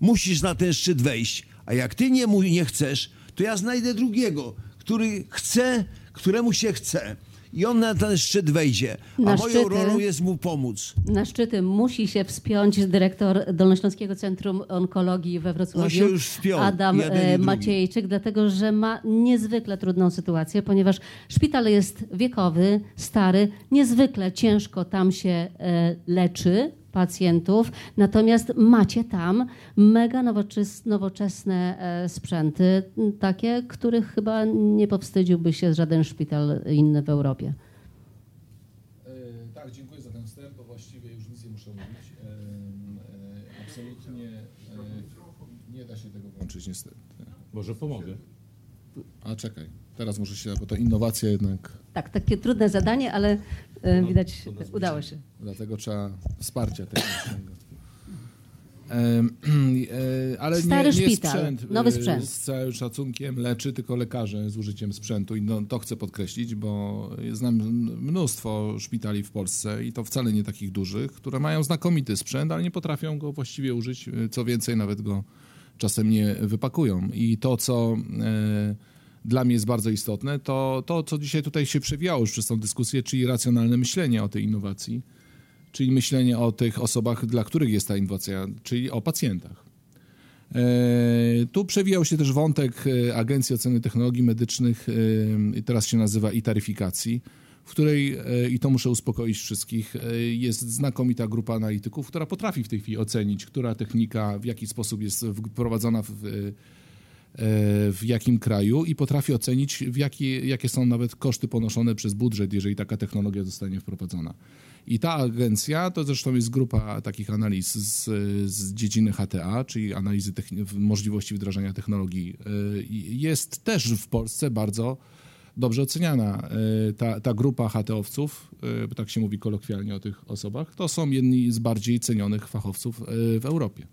musisz na ten szczyt wejść. A jak ty nie, nie chcesz, to ja znajdę drugiego, który chce, któremu się chce. I on na ten szczyt wejdzie. A Na moją szczyty- rolą jest mu pomóc. Na szczyty musi się wspiąć dyrektor Dolnośląskiego Centrum Onkologii we Wrocławiu. On się już wspiął, Adam e. Maciejczyk, dlatego że ma niezwykle trudną sytuację, ponieważ szpital jest wiekowy, stary, niezwykle ciężko tam się e, leczy pacjentów, natomiast macie tam mega nowoczes- nowoczesne e, sprzęty, takie, których chyba nie powstydziłby się żaden szpital inny w Europie. E, Tak, dziękuję za ten wstęp, bo właściwie już nic nie muszę mówić. E, Absolutnie nie da się tego włączyć niestety. Może pomogę. A czekaj, teraz muszę się, bo to innowacja jednak, Tak, takie trudne zadanie, ale e, widać udało się. dlatego trzeba wsparcia technicznego. <clears throat> E, ale Stary nie, nie szpital, sprzęt, nowy e, sprzęt. Z całym szacunkiem leczy tylko lekarze z użyciem sprzętu i no, to chcę podkreślić, bo znam mnóstwo szpitali w Polsce i to wcale nie takich dużych, które mają znakomity sprzęt, ale nie potrafią go właściwie użyć, e, co więcej nawet go czasem nie wypakują. I to, co e, dla mnie jest bardzo istotne, to to, co dzisiaj tutaj się przewijało już przez tą dyskusję, czyli racjonalne myślenie o tej innowacji, czyli myślenie o tych osobach, dla których jest ta innowacja, czyli o pacjentach. E, Tu przewijał się też wątek e, Agencji Oceny Technologii Medycznych, e, teraz się nazywa i-taryfikacji, w której, i to muszę uspokoić wszystkich, jest znakomita grupa analityków, która potrafi w tej chwili ocenić, która technika w jaki sposób jest wprowadzona w, w jakim kraju i potrafi ocenić, w jaki, jakie są nawet koszty ponoszone przez budżet, jeżeli taka technologia zostanie wprowadzona. I ta agencja, to zresztą jest grupa takich analiz z, z dziedziny HTA, czyli analizy możliwości wdrażania technologii, i jest też w Polsce bardzo dobrze oceniana. Y, Ta, ta grupa HT-owców, bo tak się mówi kolokwialnie o tych osobach, to są jedni z bardziej cenionych fachowców w Europie.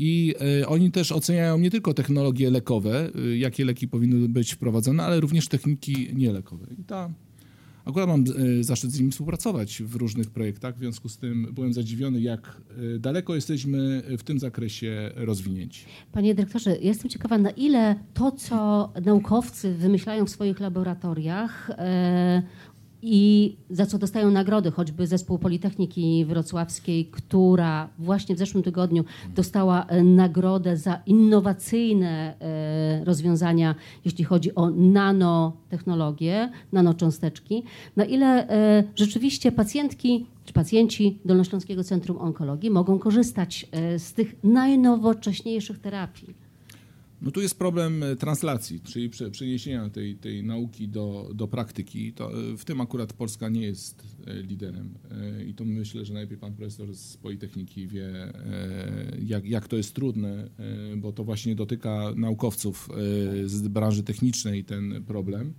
I e, oni też oceniają nie tylko technologie lekowe, e, jakie leki powinny być wprowadzone, ale również techniki nielekowe. I ta, akurat mam e, zaszczyt z nimi współpracować w różnych projektach, w związku z tym byłem zadziwiony, jak daleko jesteśmy w tym zakresie rozwinięci. Panie dyrektorze, jestem ciekawa, na ile to, co naukowcy wymyślają w swoich laboratoriach i za co dostają nagrody, choćby zespół Politechniki Wrocławskiej, która właśnie w zeszłym tygodniu dostała e, nagrodę za innowacyjne e, rozwiązania, jeśli chodzi o nanotechnologie, nanocząsteczki, na ile e, rzeczywiście pacjentki czy pacjenci Dolnośląskiego Centrum Onkologii mogą korzystać z tych najnowocześniejszych terapii. No tu jest problem e, translacji, czyli prze- przeniesienia tej, tej nauki do, do praktyki. To, e, w tym akurat Polska nie jest e, liderem i to myślę, że najlepiej pan profesor z Politechniki wie, jak, jak to jest trudne, bo to właśnie dotyka naukowców z branży technicznej ten problem.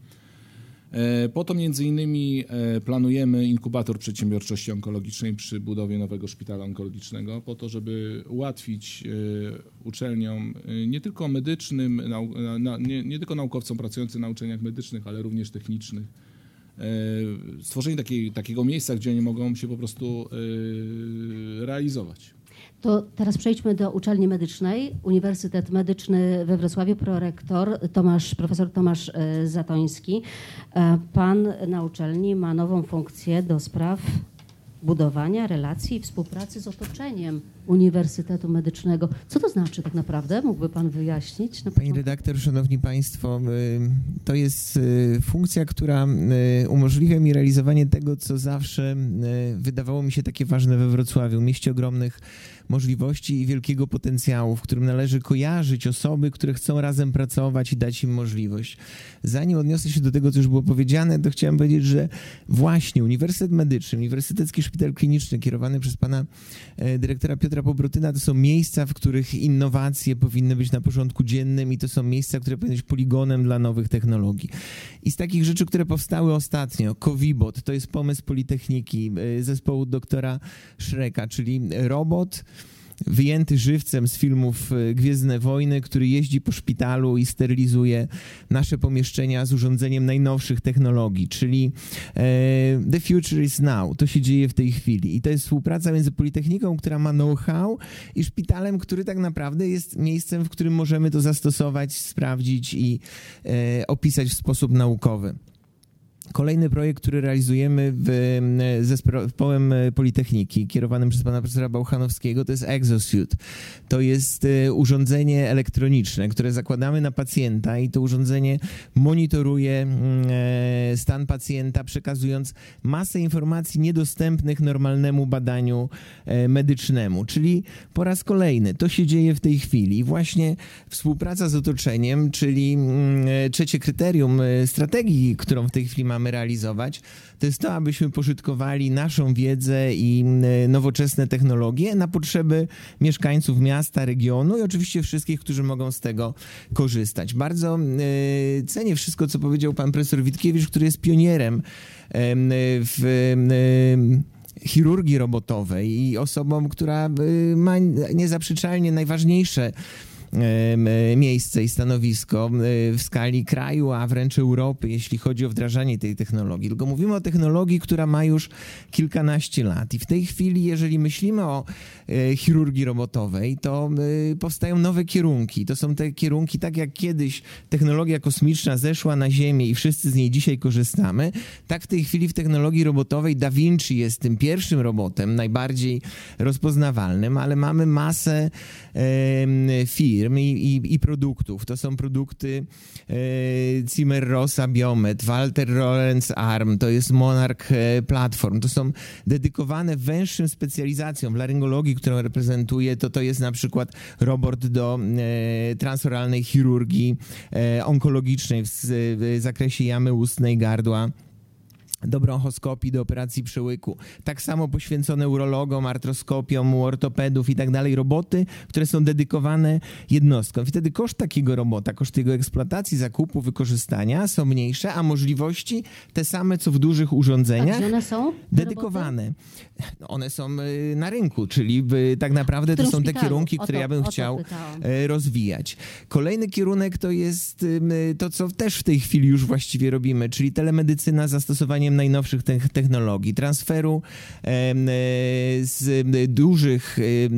E, Po to między innymi e, planujemy inkubator przedsiębiorczości onkologicznej przy budowie nowego szpitala onkologicznego, po to, żeby ułatwić e, uczelniom, nie tylko medycznym, nie, tylko naukowcom pracującym na uczelniach medycznych, ale również technicznych, stworzenie takiej, takiego miejsca, gdzie oni mogą się po prostu realizować. To teraz przejdźmy do uczelni medycznej. Uniwersytet Medyczny we Wrocławiu, prorektor Tomasz, profesor Tomasz e, Zatoński. E, Pan na uczelni ma nową funkcję do spraw budowania relacji i współpracy z otoczeniem Uniwersytetu Medycznego. Co to znaczy tak naprawdę? Mógłby Pan wyjaśnić? Na Pani redaktor, szanowni państwo, y, to jest y, funkcja, która y, umożliwia mi realizowanie tego, co zawsze wydawało mi się takie ważne we Wrocławiu, mieście ogromnych możliwości i wielkiego potencjału, w którym należy kojarzyć osoby, które chcą razem pracować i dać im możliwość. Zanim odniosę się do tego, co już było powiedziane, to chciałem powiedzieć, że właśnie Uniwersytet Medyczny, Uniwersytecki Szpital Kliniczny kierowany przez pana e, dyrektora Piotra Pobrutyna to są miejsca, w których innowacje powinny być na porządku dziennym i to są miejsca, które powinny być poligonem dla nowych technologii. I z takich rzeczy, które powstały ostatnio, Covibot, to jest pomysł Politechniki, e, zespołu doktora Szreka, czyli robot wyjęty żywcem z filmów e, Gwiezdne Wojny, który jeździ po szpitalu i sterylizuje nasze pomieszczenia z urządzeniem najnowszych technologii, czyli e, The Future is Now. To się dzieje w tej chwili. I to jest współpraca między Politechniką, która ma know-how i szpitalem, który tak naprawdę jest miejscem, w którym możemy to zastosować, sprawdzić i e, opisać w sposób naukowy. Kolejny projekt, który realizujemy w, e, ze zespołem e, Politechniki, kierowanym przez pana profesora Bauchanowskiego, to jest ExoSuit. To jest e, urządzenie elektroniczne, które zakładamy na pacjenta i to urządzenie monitoruje mm, stan pacjenta, przekazując masę informacji niedostępnych normalnemu badaniu medycznemu. Czyli po raz kolejny to się dzieje w tej chwili. Właśnie współpraca z otoczeniem, czyli trzecie kryterium strategii, którą w tej chwili mamy mamy realizować, to jest to, abyśmy pożytkowali naszą wiedzę i nowoczesne technologie na potrzeby mieszkańców miasta, regionu i oczywiście wszystkich, którzy mogą z tego korzystać. Bardzo cenię wszystko, co powiedział pan profesor Witkiewicz, który jest pionierem w chirurgii robotowej i osobą, która ma niezaprzeczalnie najważniejsze E, miejsce i stanowisko w skali kraju, a wręcz Europy, jeśli chodzi o wdrażanie tej technologii. Tylko mówimy o technologii, która ma już kilkanaście lat. I w tej chwili, jeżeli myślimy o e, chirurgii robotowej, to powstają nowe kierunki. To są te kierunki, tak jak kiedyś technologia kosmiczna zeszła na Ziemię i wszyscy z niej dzisiaj korzystamy, tak w tej chwili w technologii robotowej Da Vinci jest tym pierwszym robotem, najbardziej rozpoznawalnym, ale mamy masę firm, firm i, i, i produktów. To są produkty e, Zimmer Rosa Biomet, Walter Lorenz Arm, to jest Monarch e, Platform. To są dedykowane węższym specjalizacjom w laryngologii, którą reprezentuję. To to jest na przykład robot do e, transoralnej chirurgii e, onkologicznej w, w zakresie jamy ustnej, gardła do bronchoskopii, do operacji przełyku. Tak samo poświęcone urologom, artroskopiom, u ortopedów i tak dalej, roboty, które są dedykowane jednostkom. Wtedy koszt takiego robota, koszt jego eksploatacji, zakupu, wykorzystania są mniejsze, a możliwości te same, co w dużych urządzeniach. A one są? Dedykowane. No one są y, na rynku, czyli tak naprawdę to są te kierunki, które to, ja bym chciał y, rozwijać. Kolejny kierunek to jest to, co też w tej chwili już właściwie robimy, czyli telemedycyna zastosowanie najnowszych technologii, transferu e, z dużych e, e,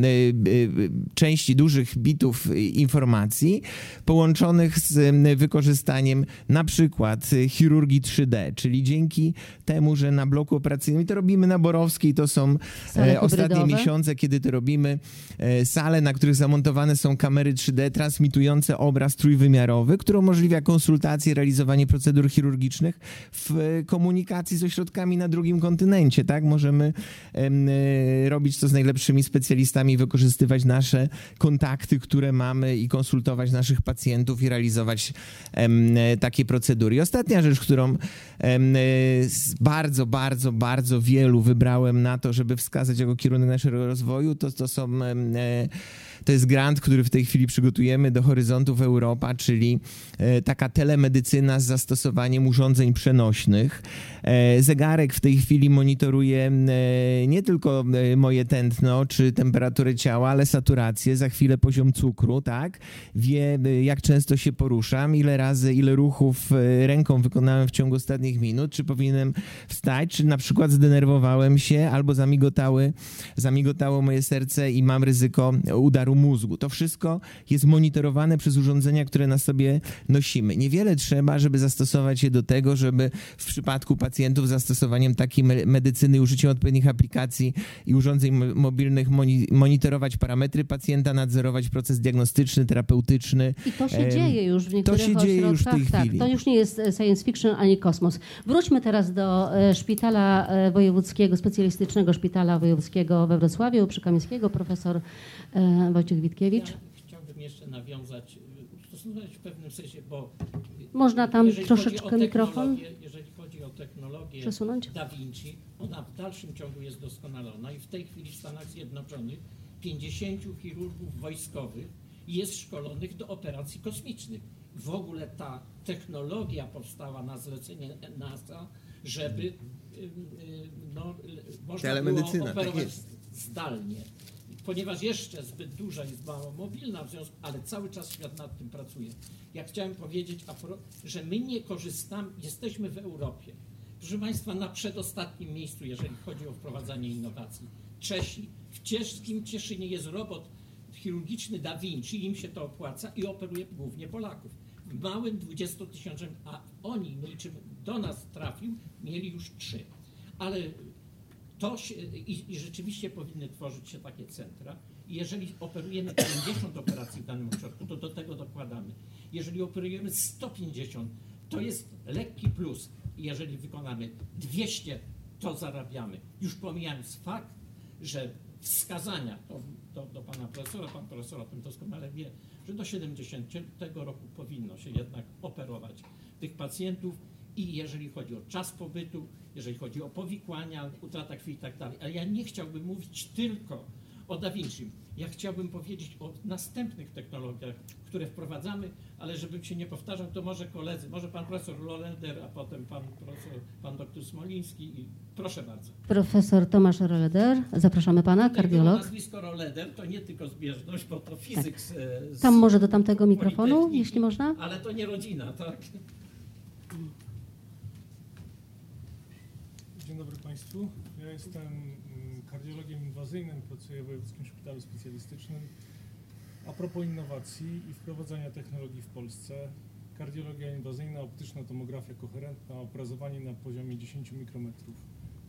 części, dużych bitów informacji połączonych z wykorzystaniem na przykład chirurgii 3D, czyli dzięki temu, że na bloku operacyjnym, i to robimy na Borowskiej, to są ostatnie miesiące, kiedy to robimy, sale, na których zamontowane są kamery 3D transmitujące obraz trójwymiarowy, który umożliwia konsultacje, realizowanie procedur chirurgicznych w komunikacji komunikacji z ośrodkami na drugim kontynencie, tak? Możemy e, robić to z najlepszymi specjalistami, wykorzystywać nasze kontakty, które mamy i konsultować naszych pacjentów i realizować takie procedury. I ostatnia rzecz, którą z bardzo, bardzo, bardzo wielu wybrałem na to, żeby wskazać jako kierunek naszego rozwoju, to, to są e, to jest grant, który w tej chwili przygotujemy do Horyzontów Europa, czyli e, taka telemedycyna z zastosowaniem urządzeń przenośnych. E, zegarek w tej chwili monitoruje e, nie tylko moje tętno czy temperaturę ciała, ale saturację, za chwilę poziom cukru, tak? Wie, jak często się poruszam, ile razy, ile ruchów ręką wykonałem w ciągu ostatnich minut, czy powinienem wstać, czy na przykład zdenerwowałem się albo zamigotały, zamigotało moje serce i mam ryzyko udaru mózgu. To wszystko jest monitorowane przez urządzenia, które na sobie nosimy. Niewiele trzeba, żeby zastosować je do tego, żeby w przypadku pacjentów zastosowaniem takiej medycyny i użyciem odpowiednich aplikacji i urządzeń mobilnych monitorować parametry pacjenta, nadzorować proces diagnostyczny, terapeutyczny. I to się dzieje już w niektórych To się dzieje już w tej tak, chwili. To już nie jest e, science fiction ani kosmos. Wróćmy teraz do e, szpitala e, wojewódzkiego, specjalistycznego szpitala wojewódzkiego we Wrocławiu przy Kamińskiego. Profesor Wojciech Witkiewicz. Ja chciałbym jeszcze nawiązać, ustosunkować w pewnym sensie, bo można tam troszeczkę mikrofon jeżeli chodzi o technologię przesunąć? Da Vinci, ona w dalszym ciągu jest doskonalona i w tej chwili w Stanach Zjednoczonych 50 chirurgów wojskowych jest szkolonych do operacji kosmicznych. W ogóle ta technologia powstała na zlecenie NASA, żeby y, y, no, można było tak operować tak zdalnie ponieważ jeszcze zbyt duża jest mało mobilna, w związku, ale cały czas świat nad tym pracuje. Ja chciałem powiedzieć, że my nie korzystamy, jesteśmy w Europie. Proszę Państwa, na przedostatnim miejscu, jeżeli chodzi o wprowadzanie innowacji. Czesi. W cieskim Cieszynie jest robot chirurgiczny Da Vinci, im się to opłaca i operuje głównie Polaków. Małym 20 tysiącem, a oni niczym do nas trafił, mieli już trzy. Ale to się, i, i rzeczywiście powinny tworzyć się takie centra. I jeżeli operujemy 50 operacji w danym ośrodku, to do tego dokładamy. Jeżeli operujemy 150, to jest lekki plus. Jeżeli wykonamy 200, to zarabiamy. Już pomijając fakt, że wskazania, to do, do pana profesora, pan profesor o tym doskonale wie, że do 70 roku powinno się jednak operować tych pacjentów i jeżeli chodzi o czas pobytu, jeżeli chodzi o powikłania, utrata krwi i tak dalej. Ale ja nie chciałbym mówić tylko o Da Vinci. Ja chciałbym powiedzieć o następnych technologiach, które wprowadzamy, ale żebym się nie powtarzał, to może koledzy, może pan profesor Lolender, a potem pan profesor, pan doktor Smoliński i proszę bardzo. Profesor Tomasz Roleder, zapraszamy pana, kardiolog. Nazwisko Roleder to nie tylko zbieżność, bo to fizyk z, z Tam może do tamtego mikrofonu, jeśli można. Ale to nie rodzina, tak? Dzień dobry Państwu. Ja jestem mm, kardiologiem inwazyjnym, pracuję w Wojewódzkim Szpitalu Specjalistycznym. A propos innowacji i wprowadzania technologii w Polsce, kardiologia inwazyjna, optyczna tomografia koherentna, oprazowanie na poziomie 10 mikrometrów.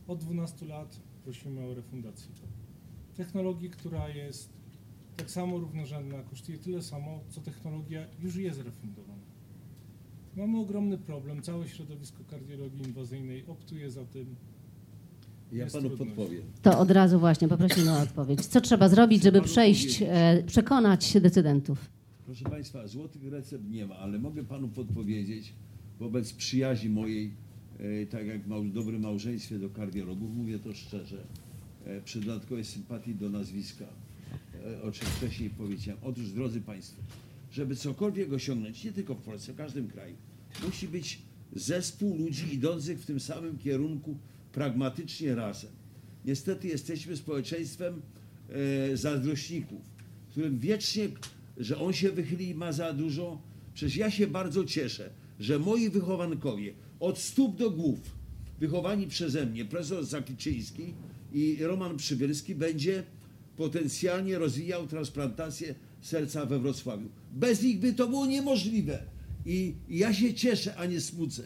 Od 12 lat prosimy o refundację. Technologii, która jest tak samo równorzędna, kosztuje tyle samo, co technologia już jest refundowana. Mamy ogromny problem. Całe środowisko kardiologii inwazyjnej optuje za tym. Ja panu podpowiem. To od razu właśnie poprosimy o odpowiedź. Co trzeba zrobić, żeby przejść, e, przekonać decydentów? Proszę Państwa, złotych recept nie ma, ale mogę Panu podpowiedzieć wobec przyjaźni mojej, e, tak jak w dobrym małżeństwie do kardiologów, mówię to szczerze, e, przy dodatkowej sympatii do nazwiska, o czym wcześniej powiedziałem. Otóż, drodzy Państwo, żeby cokolwiek osiągnąć, nie tylko w Polsce, w każdym kraju, musi być zespół ludzi idących w tym samym kierunku pragmatycznie razem. Niestety jesteśmy społeczeństwem e, zazdrośników, którym wiecznie, że on się wychyli i ma za dużo. Przecież ja się bardzo cieszę, że moi wychowankowie od stóp do głów, wychowani przeze mnie, profesor Zakliczyński i Roman Przybylski, będzie potencjalnie rozwijał transplantację serca we Wrocławiu. Bez nich by to było niemożliwe. I ja się cieszę, a nie smucę.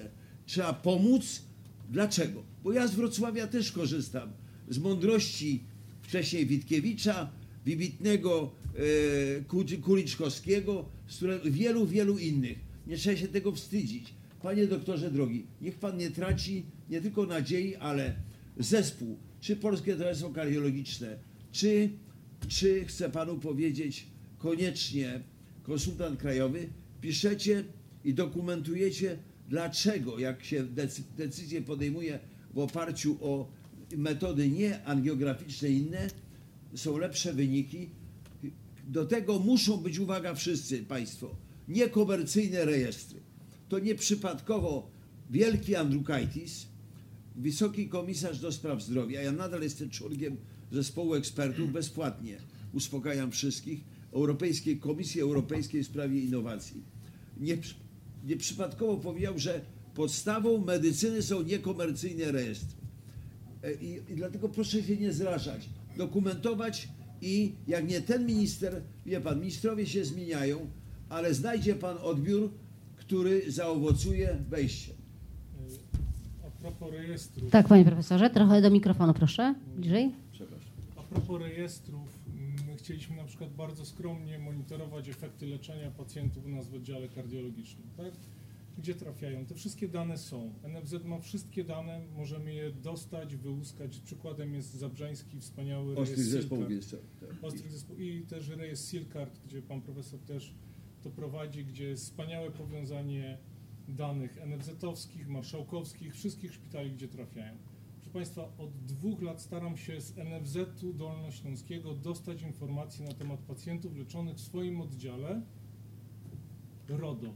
Trzeba pomóc. Dlaczego? Bo ja z Wrocławia też korzystam z mądrości wcześniej Witkiewicza, wybitnego e, Ku- Kuliczkowskiego, wielu, wielu innych. Nie trzeba się tego wstydzić. Panie doktorze drogi, niech pan nie traci nie tylko nadziei, ale zespół, czy Polskie Towarzystwo Kardiologiczne, czy, czy chcę panu powiedzieć koniecznie konsultant krajowy, piszecie i dokumentujecie, dlaczego, jak się decy- decyzje podejmuje w oparciu o metody nie angiograficzne inne, są lepsze wyniki. Do tego muszą być, uwaga, wszyscy Państwo, niekomercyjne rejestry. To nieprzypadkowo wielki Andrukaitis, wysoki komisarz do spraw zdrowia, ja nadal jestem członkiem zespołu ekspertów, bezpłatnie uspokajam wszystkich, Europejskiej Komisji Europejskiej w sprawie innowacji. Nie, nieprzypadkowo powiedział, że podstawą medycyny są niekomercyjne rejestry. E, I, I dlatego proszę się nie zrażać, dokumentować i jak nie ten minister, wie pan, ministrowie się zmieniają, ale znajdzie pan odbiór, który zaowocuje wejściem. A propos rejestrów, Tak, panie profesorze, trochę do mikrofonu, proszę. Bliżej. Przepraszam. a propos rejestrów, chcieliśmy na przykład bardzo skromnie monitorować efekty leczenia pacjentów u nas w oddziale kardiologicznym, tak? Gdzie trafiają? Te wszystkie dane są. NFZ ma wszystkie dane, możemy je dostać, wyłuskać. Przykładem jest Zabrzański, wspaniały Ostrych rejestr zespołów Silcard. jest. tak. Ostrych zespołów i też rejestr Silcard, gdzie pan profesor też to prowadzi, gdzie jest wspaniałe powiązanie danych NFZ-owskich, marszałkowskich, wszystkich szpitali, gdzie trafiają. Proszę Państwa, od dwóch lat staram się z NFZ-u Dolnośląskiego dostać informacje na temat pacjentów leczonych w swoim oddziale RODO.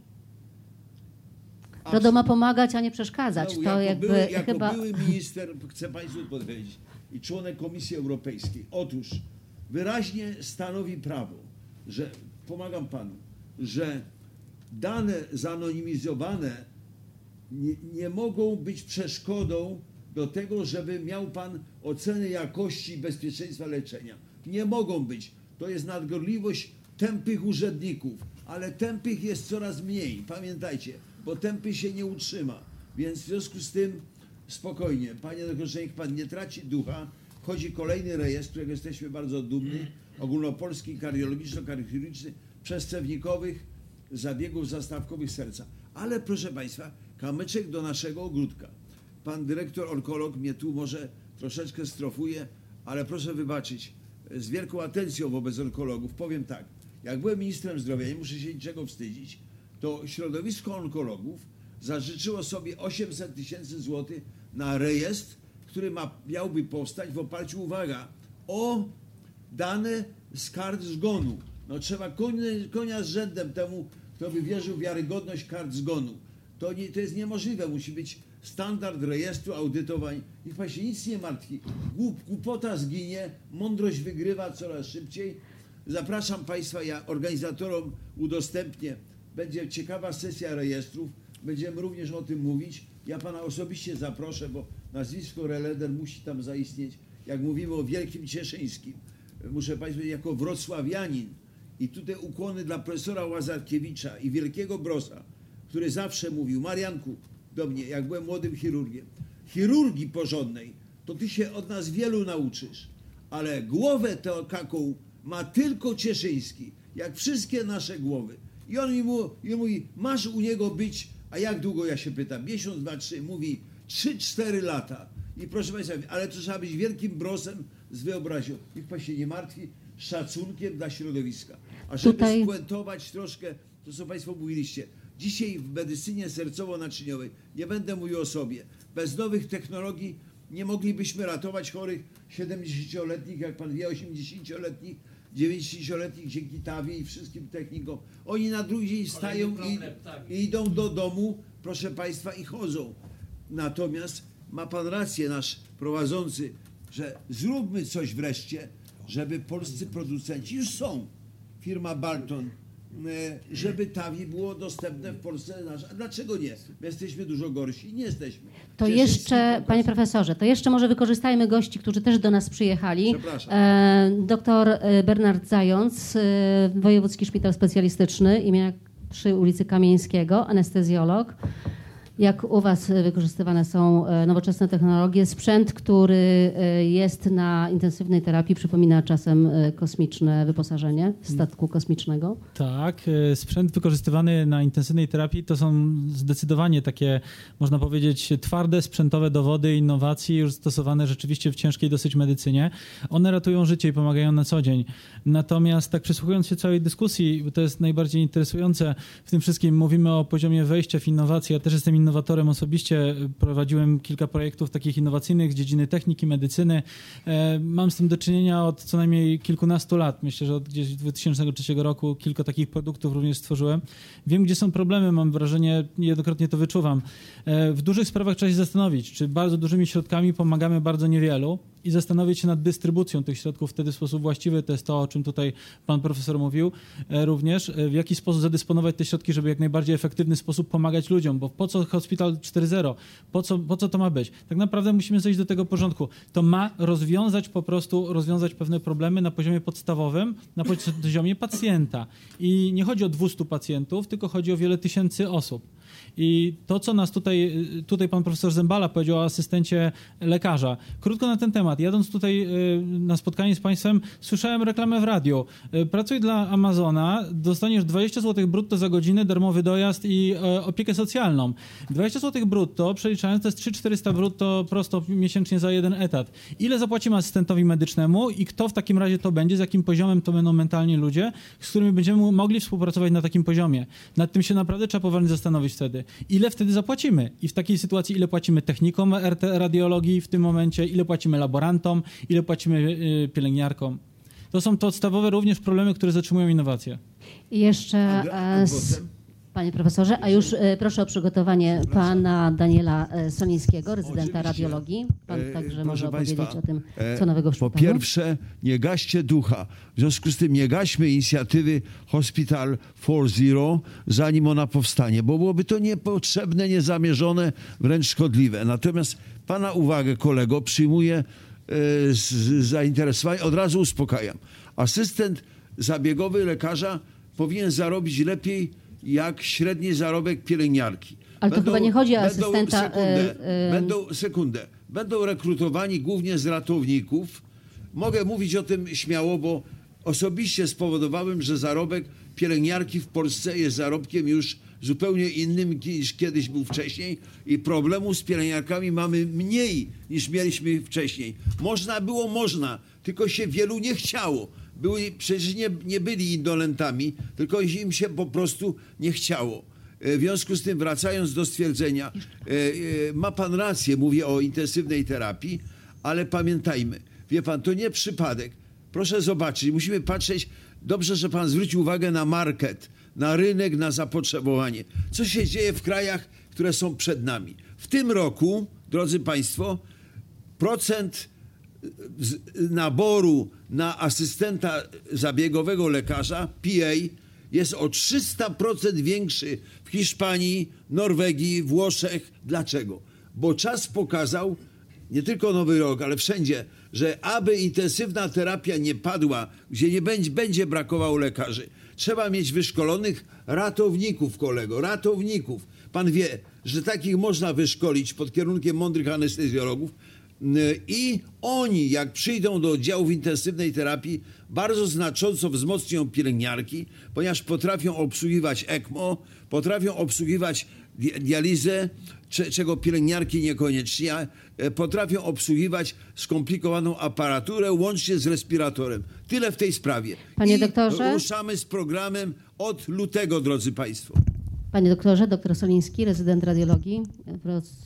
RODO ma pomagać, a nie przeszkadzać. Znowu, To jako jakby były, jako chyba... były minister, chcę Państwu powiedzieć, i członek Komisji Europejskiej. Otóż wyraźnie stanowi prawo, że, pomagam Panu, że dane zanonimizowane nie, nie mogą być przeszkodą do tego, żeby miał Pan ocenę jakości i bezpieczeństwa leczenia. Nie mogą być. To jest nadgorliwość tępych urzędników, ale tępych jest coraz mniej. Pamiętajcie, bo tępy się nie utrzyma. Więc w związku z tym spokojnie, panie doktorze, niech pan nie traci ducha. Wchodzi kolejny rejestr, którego jesteśmy bardzo dumni, ogólnopolski kardiologiczno-chirurgiczny przestewnikowych zabiegów zastawkowych serca. Ale proszę państwa, kamyczek do naszego ogródka. Pan dyrektor onkolog mnie tu może troszeczkę strofuje, ale proszę wybaczyć, z wielką atencją wobec onkologów powiem tak. Jak byłem ministrem zdrowia, nie muszę się niczego wstydzić, to środowisko onkologów zażyczyło sobie 800 tysięcy złotych na rejestr, który ma, miałby powstać w oparciu, uwaga, o dane z kart zgonu. No trzeba konia, z rzędem temu, kto by wierzył w wiarygodność kart zgonu. To, nie, to jest niemożliwe, musi być standard rejestru audytowań. Niech pan się nic nie martwi. Głup, głupota zginie, mądrość wygrywa coraz szybciej. Zapraszam Państwa, ja organizatorom udostępnię. Będzie ciekawa sesja rejestrów. Będziemy również o tym mówić. Ja Pana osobiście zaproszę, bo nazwisko Releder musi tam zaistnieć. Jak mówimy o Wielkim Cieszyńskim, muszę Państwu jako wrocławianin i tutaj ukłony dla profesora Łazarkiewicza i wielkiego Brosa, który zawsze mówił, Marianku, do mnie, jak byłem młodym chirurgiem, chirurgii porządnej, to ty się od nas wielu nauczysz, ale głowę tę kaką ma tylko Cieszyński, jak wszystkie nasze głowy. I on mi, mu, i mówi, masz u niego być, a jak długo ja się pytam? Miesiąc, dwa, trzy, mówi, trzy, cztery lata. I proszę Państwa, ale to trzeba być wielkim brosem z wyobraźnią. Niech Pan się nie martwi, szacunkiem dla środowiska. A żeby Tutaj- spuentować troszkę to, co Państwo mówiliście. Dzisiaj w medycynie sercowo-naczyniowej, nie będę mówił o sobie, bez nowych technologii nie moglibyśmy ratować chorych 70-letnich, jak Pan wie, 80-letnich, 90-letnich dzięki TAWI i wszystkim technikom. Oni na drugi dzień stają i, tak. i idą do domu, proszę Państwa, i chodzą. Natomiast ma Pan rację, nasz prowadzący, że zróbmy coś wreszcie, żeby polscy producenci, już są, firma Barton, żeby TAWI było dostępne w Polsce. A dlaczego nie? My jesteśmy dużo gorsi. Nie jesteśmy. To jeszcze, panie profesorze, to jeszcze może wykorzystajmy gości, którzy też do nas przyjechali. Przepraszam. E, doktor e, Bernard Zając, e, Wojewódzki Szpital Specjalistyczny imienia przy ulicy Kamieńskiego, anestezjolog. Jak u Was e, wykorzystywane są e, nowoczesne technologie? Sprzęt, który e, jest na intensywnej terapii, przypomina czasem kosmiczne wyposażenie statku kosmicznego. Tak, sprzęt wykorzystywany na intensywnej terapii to są zdecydowanie takie, można powiedzieć, twarde sprzętowe dowody innowacji, już stosowane rzeczywiście w ciężkiej dosyć medycynie. One ratują życie i pomagają na co dzień. Natomiast tak przysłuchując się całej dyskusji, bo to jest najbardziej interesujące w tym wszystkim, mówimy o poziomie wejścia w innowacje. Ja też jestem innowatorem osobiście, prowadziłem kilka projektów takich innowacyjnych z dziedziny techniki, medycyny. E, Mam z tym do czynienia od co najmniej kilkunastu lat. Myślę, że od gdzieś 2003 roku kilka takich produktów również stworzyłem. Wiem, gdzie są problemy, mam wrażenie, niejednokrotnie to wyczuwam. E, W dużych sprawach trzeba się zastanowić, czy bardzo dużymi środkami pomagamy bardzo niewielu i zastanowić się nad dystrybucją tych środków wtedy w sposób właściwy. To jest to, o czym tutaj pan profesor mówił e, również. E, W jaki sposób zadysponować te środki, żeby jak najbardziej efektywny sposób pomagać ludziom, bo po co Hospital 4.0? Po co, po co to ma być? Tak naprawdę musimy zejść do tego porządku. To ma rozwiązać po prostu, rozwiązać pewne problemy na poziomie podstawowym, na <laughs> poziomie pacjenta. I nie chodzi o 200 pacjentów, tylko chodzi o wiele tysięcy osób. I to, co nas tutaj, tutaj pan profesor Zembala powiedział o asystencie lekarza. Krótko na ten temat. Jadąc tutaj y, na spotkanie z państwem, słyszałem reklamę w radiu. Y, Pracuj dla Amazona, dostaniesz 20 zł brutto za godzinę, darmowy dojazd i opiekę socjalną. 20 zł brutto, przeliczając, to jest 3-400 brutto prosto miesięcznie za jeden etat. Ile zapłacimy asystentowi medycznemu i kto w takim razie to będzie, z jakim poziomem to będą mentalnie ludzie, z którymi będziemy mogli współpracować na takim poziomie. Nad tym się naprawdę trzeba poważnie zastanowić wtedy. Ile wtedy zapłacimy? I w takiej sytuacji ile płacimy technikom RT radiologii w tym momencie, ile płacimy laborantom, ile płacimy y, pielęgniarkom. To są podstawowe również problemy, które zatrzymują innowacje. I jeszcze, e, adwokatem? Panie profesorze, a już e, proszę o przygotowanie pana Daniela e, Solińskiego, rezydenta Oczywiście. radiologii. Pan E, także może opowiedzieć państwa, o tym, co nowego w Po szpitalu. pierwsze, nie gaście ducha. W związku z tym nie gaśmy inicjatywy Hospital 4.0, zanim ona powstanie, bo byłoby to niepotrzebne, niezamierzone, wręcz szkodliwe. Natomiast pana uwagę, kolego, przyjmuję z zainteresowaniem, od razu uspokajam. Asystent zabiegowy lekarza powinien zarobić lepiej jak średni zarobek pielęgniarki. Ale to chyba nie chodzi o będą, asystenta, Sekundę, e, e, będą, sekundę. Będą rekrutowani głównie z ratowników. Mogę mówić o tym śmiało, bo osobiście spowodowałem, że zarobek pielęgniarki w Polsce jest zarobkiem już zupełnie innym niż kiedyś był wcześniej i problemu z pielęgniarkami mamy mniej niż mieliśmy wcześniej. Można było, można, tylko się wielu nie chciało. Były, przecież nie, nie byli indolentami, tylko im się po prostu nie chciało. E, W związku z tym, wracając do stwierdzenia, e, e, ma pan rację, mówię o intensywnej terapii, ale pamiętajmy, wie pan, to nie przypadek. Proszę zobaczyć, musimy patrzeć, dobrze, że pan zwrócił uwagę na market, na rynek, na zapotrzebowanie. Co się dzieje w krajach, które są przed nami? W tym roku, drodzy państwo, procent z- naboru na asystenta zabiegowego lekarza, PA, jest o 300% większy w Hiszpanii, Norwegii, Włoszech. Dlaczego? Bo czas pokazał, nie tylko Nowy Rok, ale wszędzie, że aby intensywna terapia nie padła, gdzie nie będzie, będzie brakowało lekarzy, trzeba mieć wyszkolonych ratowników, kolego, ratowników. Pan wie, że takich można wyszkolić pod kierunkiem mądrych anestezjologów, i oni, jak przyjdą do oddziałów intensywnej terapii, bardzo znacząco wzmocnią pielęgniarki, ponieważ potrafią obsługiwać ECMO, potrafią obsługiwać di- dializę, cze- czego pielęgniarki niekoniecznie, e, potrafią obsługiwać skomplikowaną aparaturę łącznie z respiratorem. Tyle w tej sprawie. Panie I doktorze? ruszamy z programem od lutego, drodzy Państwo. Panie doktorze, doktor Soliński, rezydent radiologii,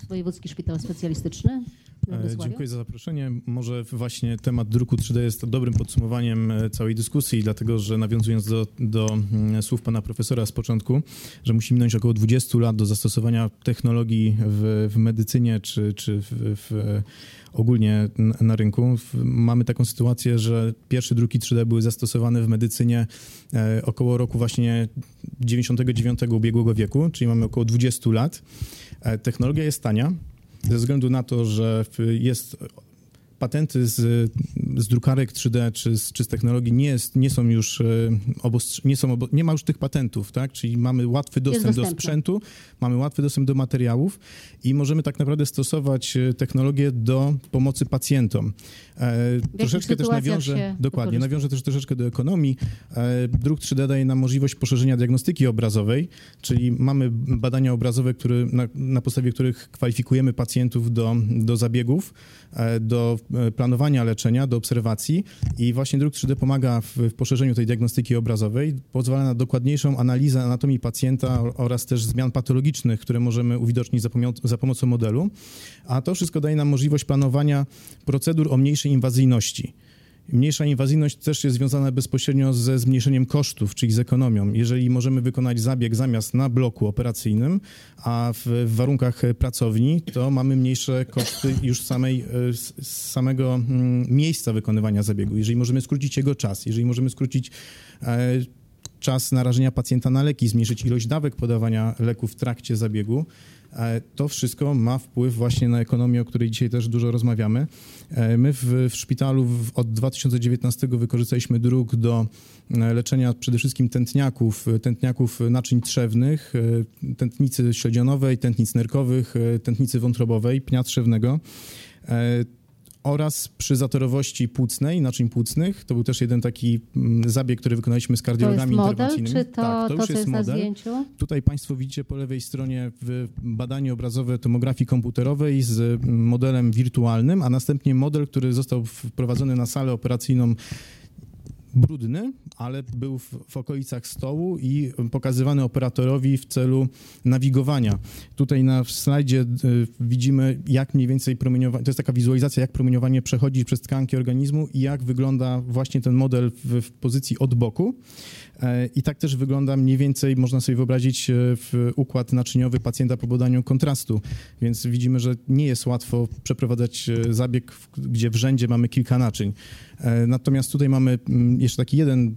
Wojewódzki Szpital Specjalistyczny. E. Dziękuję za zaproszenie. Może właśnie temat druku 3D jest dobrym podsumowaniem e, całej dyskusji, dlatego że nawiązując do, do mm, słów pana profesora z początku, że musi minąć około 20 lat do zastosowania technologii w, w medycynie czy, czy w, w, e, ogólnie na rynku. Mamy taką sytuację, że pierwsze druki 3D były zastosowane w medycynie około roku właśnie 99 ubiegłego wieku, czyli mamy około 20 lat. Technologia jest tania, ze względu na to, że jest patenty z, z drukarek 3D czy z, czy z technologii nie, jest, nie są już e, obostrz- nie, są obo- nie ma już tych patentów, tak? Czyli mamy łatwy dostęp do sprzętu, mamy łatwy dostęp do materiałów i możemy tak naprawdę stosować e, technologię do pomocy pacjentom. E, troszeczkę też nawiążę, dokładnie, nawiążę też troszeczkę do ekonomii. E, Druk 3D daje nam możliwość poszerzenia diagnostyki obrazowej, czyli mamy badania obrazowe, które, na, na podstawie których kwalifikujemy pacjentów do, do zabiegów, e, do e, planowania leczenia, do obserwacji i właśnie druk 3D pomaga w, w poszerzeniu tej diagnostyki obrazowej, pozwala na dokładniejszą analizę anatomii pacjenta oraz też zmian patologicznych, które możemy uwidocznić za, za pomocą modelu, a to wszystko daje nam możliwość planowania procedur o mniejszej inwazyjności. Mniejsza inwazyjność też jest związana bezpośrednio ze zmniejszeniem kosztów, czyli z ekonomią. Jeżeli możemy wykonać zabieg zamiast na bloku operacyjnym, a w, warunkach e, pracowni, to mamy mniejsze koszty już samej, e, z z samego mm, miejsca wykonywania zabiegu. Jeżeli możemy skrócić jego czas, jeżeli możemy skrócić e, czas narażenia pacjenta na leki, zmniejszyć ilość dawek podawania leków w trakcie zabiegu, e, to wszystko ma wpływ właśnie na ekonomię, o której dzisiaj też dużo rozmawiamy. E, My w, w szpitalu w, od 2019 wykorzystaliśmy druk do e, leczenia przede wszystkim tętniaków, tętniaków naczyń trzewnych, tętnicy śledzionowej, tętnic nerkowych, tętnicy wątrobowej, pnia trzewnego. Oraz przy zatorowości płucnej, naczyń płucnych. To był też jeden taki mm, zabieg, który wykonaliśmy z To jest kardiologami model, interwencyjnymi. czy to, tak, to, już co jest na model. zdjęciu? Tutaj Państwo widzicie po lewej stronie w badanie obrazowe tomografii komputerowej z mm, modelem wirtualnym, a następnie model, który został wprowadzony na salę operacyjną brudny, ale był w, w okolicach stołu i pokazywany operatorowi w celu nawigowania. Tutaj na slajdzie y, widzimy, jak mniej więcej promieniowanie, to jest taka wizualizacja, jak promieniowanie przechodzi przez tkanki organizmu i jak wygląda właśnie ten model w, w pozycji od boku. E, I tak też wygląda mniej więcej, można sobie wyobrazić, e, układ naczyniowy pacjenta po badaniu kontrastu. Więc widzimy, że nie jest łatwo przeprowadzać e, zabieg, gdzie w rzędzie mamy kilka naczyń. Natomiast tutaj mamy mm, jeszcze taki jeden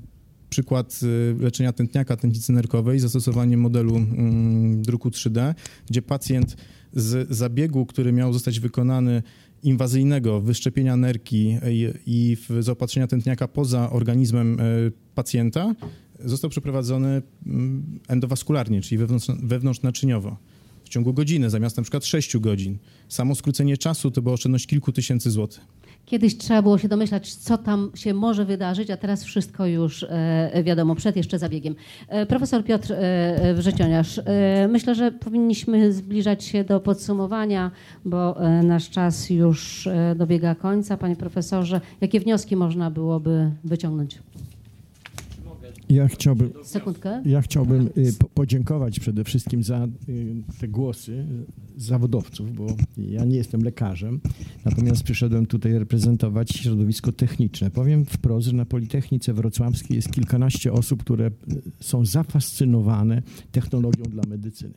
przykład leczenia tętniaka tętnicy nerkowej, zastosowanie modelu mm, druku 3D, gdzie pacjent z zabiegu, który miał zostać wykonany inwazyjnego wyszczepienia nerki i, i zaopatrzenia tętniaka poza organizmem pacjenta, został przeprowadzony mm, endowaskularnie, czyli wewnątrz, wewnątrznaczyniowo. w ciągu godziny, zamiast na przykład 6 godzin. Samo skrócenie czasu to była oszczędność kilku tysięcy złotych. Kiedyś trzeba było się domyślać, co tam się może wydarzyć, a teraz wszystko już e, wiadomo, przed jeszcze zabiegiem. E, profesor Piotr e, Wrzecioniarz, myślę, że powinniśmy zbliżać się do podsumowania, bo nasz czas już dobiega końca. Panie profesorze, jakie wnioski można byłoby wyciągnąć? Ja chciałbym, Sekundkę. ja chciałbym y, po- podziękować przede wszystkim za y, te głosy y, zawodowców, bo ja nie jestem lekarzem, natomiast przyszedłem tutaj reprezentować środowisko techniczne. Powiem wprost, że na Politechnice Wrocławskiej jest kilkanaście osób, które są zafascynowane technologią dla medycyny.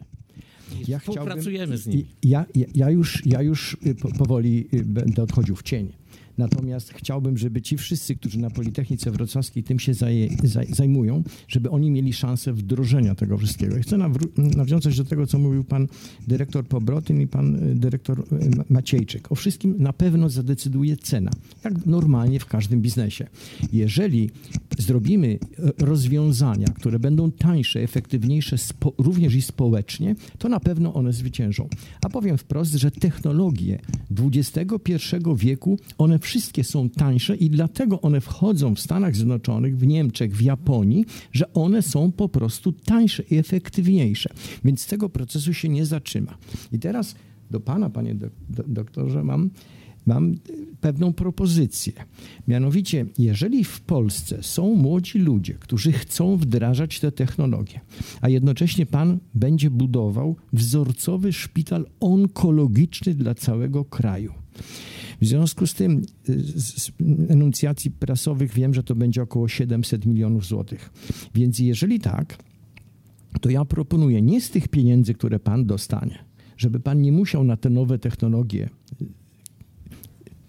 Ja Współpracujemy z nimi. Ja, ja, ja, już, ja już po- powoli będę odchodził w cień. Natomiast chciałbym, żeby ci wszyscy, którzy na Politechnice Wrocławskiej tym się zaj, zajmują, żeby oni mieli szansę wdrożenia tego wszystkiego. I chcę nawiązać do tego, co mówił pan dyrektor Pobrotyn i pan y, dyrektor y, Ma- Maciejczyk. O wszystkim na pewno zadecyduje cena, jak normalnie w każdym biznesie. Jeżeli zrobimy e, rozwiązania, które będą tańsze, efektywniejsze również i społecznie, to na pewno one zwyciężą. A powiem wprost, że technologie XXI wieku, one wszystkie są tańsze i dlatego one wchodzą w Stanach Zjednoczonych, w Niemczech, w Japonii, że one są po prostu tańsze i efektywniejsze. Więc tego procesu się nie zatrzyma. I teraz do pana, panie dok- do, doktorze, mam mam y, pewną propozycję. Mianowicie, jeżeli w Polsce są młodzi ludzie, którzy chcą wdrażać te technologie, a jednocześnie pan będzie budował wzorcowy szpital onkologiczny dla całego kraju. W związku z tym, y, z enuncjacji prasowych wiem, że to będzie około 700 milionów złotych. Więc jeżeli tak, to ja proponuję nie z tych pieniędzy, które pan dostanie, żeby pan nie musiał na te nowe technologie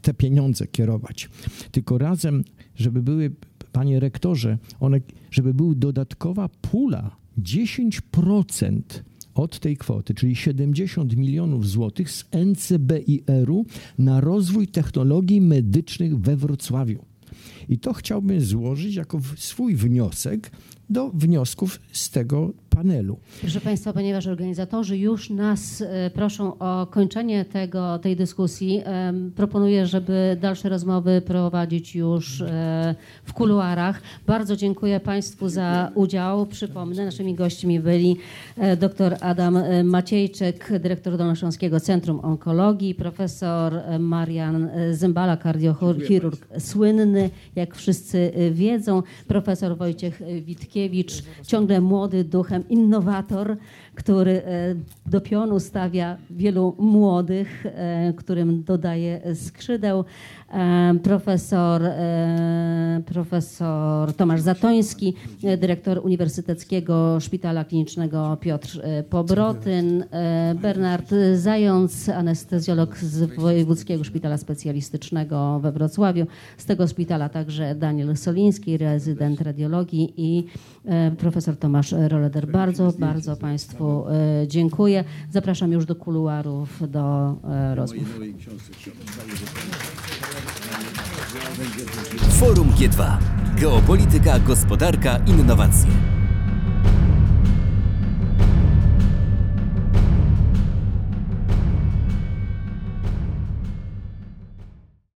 te pieniądze kierować, tylko razem, żeby były, panie rektorze, one, żeby była dodatkowa pula 10% od tej kwoty, czyli 70 milionów złotych z NCBIR-u na rozwój technologii medycznych we Wrocławiu. I to chciałbym złożyć jako swój wniosek do wniosków z tego panelu. Proszę Państwa, ponieważ organizatorzy już nas e, proszą o kończenie tego, tej dyskusji, proponuję, żeby dalsze rozmowy prowadzić już e, w kuluarach. Bardzo dziękuję Państwu za udział. Przypomnę, naszymi gośćmi byli e, dr Adam Maciejczyk, dyrektor Dolnośląskiego Centrum Onkologii, profesor Marian Zymbala, kardiochirurg słynny, jak wszyscy wiedzą, profesor Wojciech Witkiewicz, ciągle młody duchem, innowator, który e, do pionu stawia wielu młodych, e, którym dodaje skrzydeł. E, Profesor, profesor Tomasz Zatoński, dyrektor Uniwersyteckiego Szpitala Klinicznego Piotr Pobrotyn, Bernard Zając, anestezjolog z Wojewódzkiego Szpitala Specjalistycznego we Wrocławiu. Z tego szpitala także Daniel Soliński, rezydent radiologii i profesor Tomasz Roleder. Bardzo, bardzo Państwu e, dziękuję. Zapraszam już do kuluarów, do e, rozmów. Forum G2. Geopolityka, gospodarka, innowacje.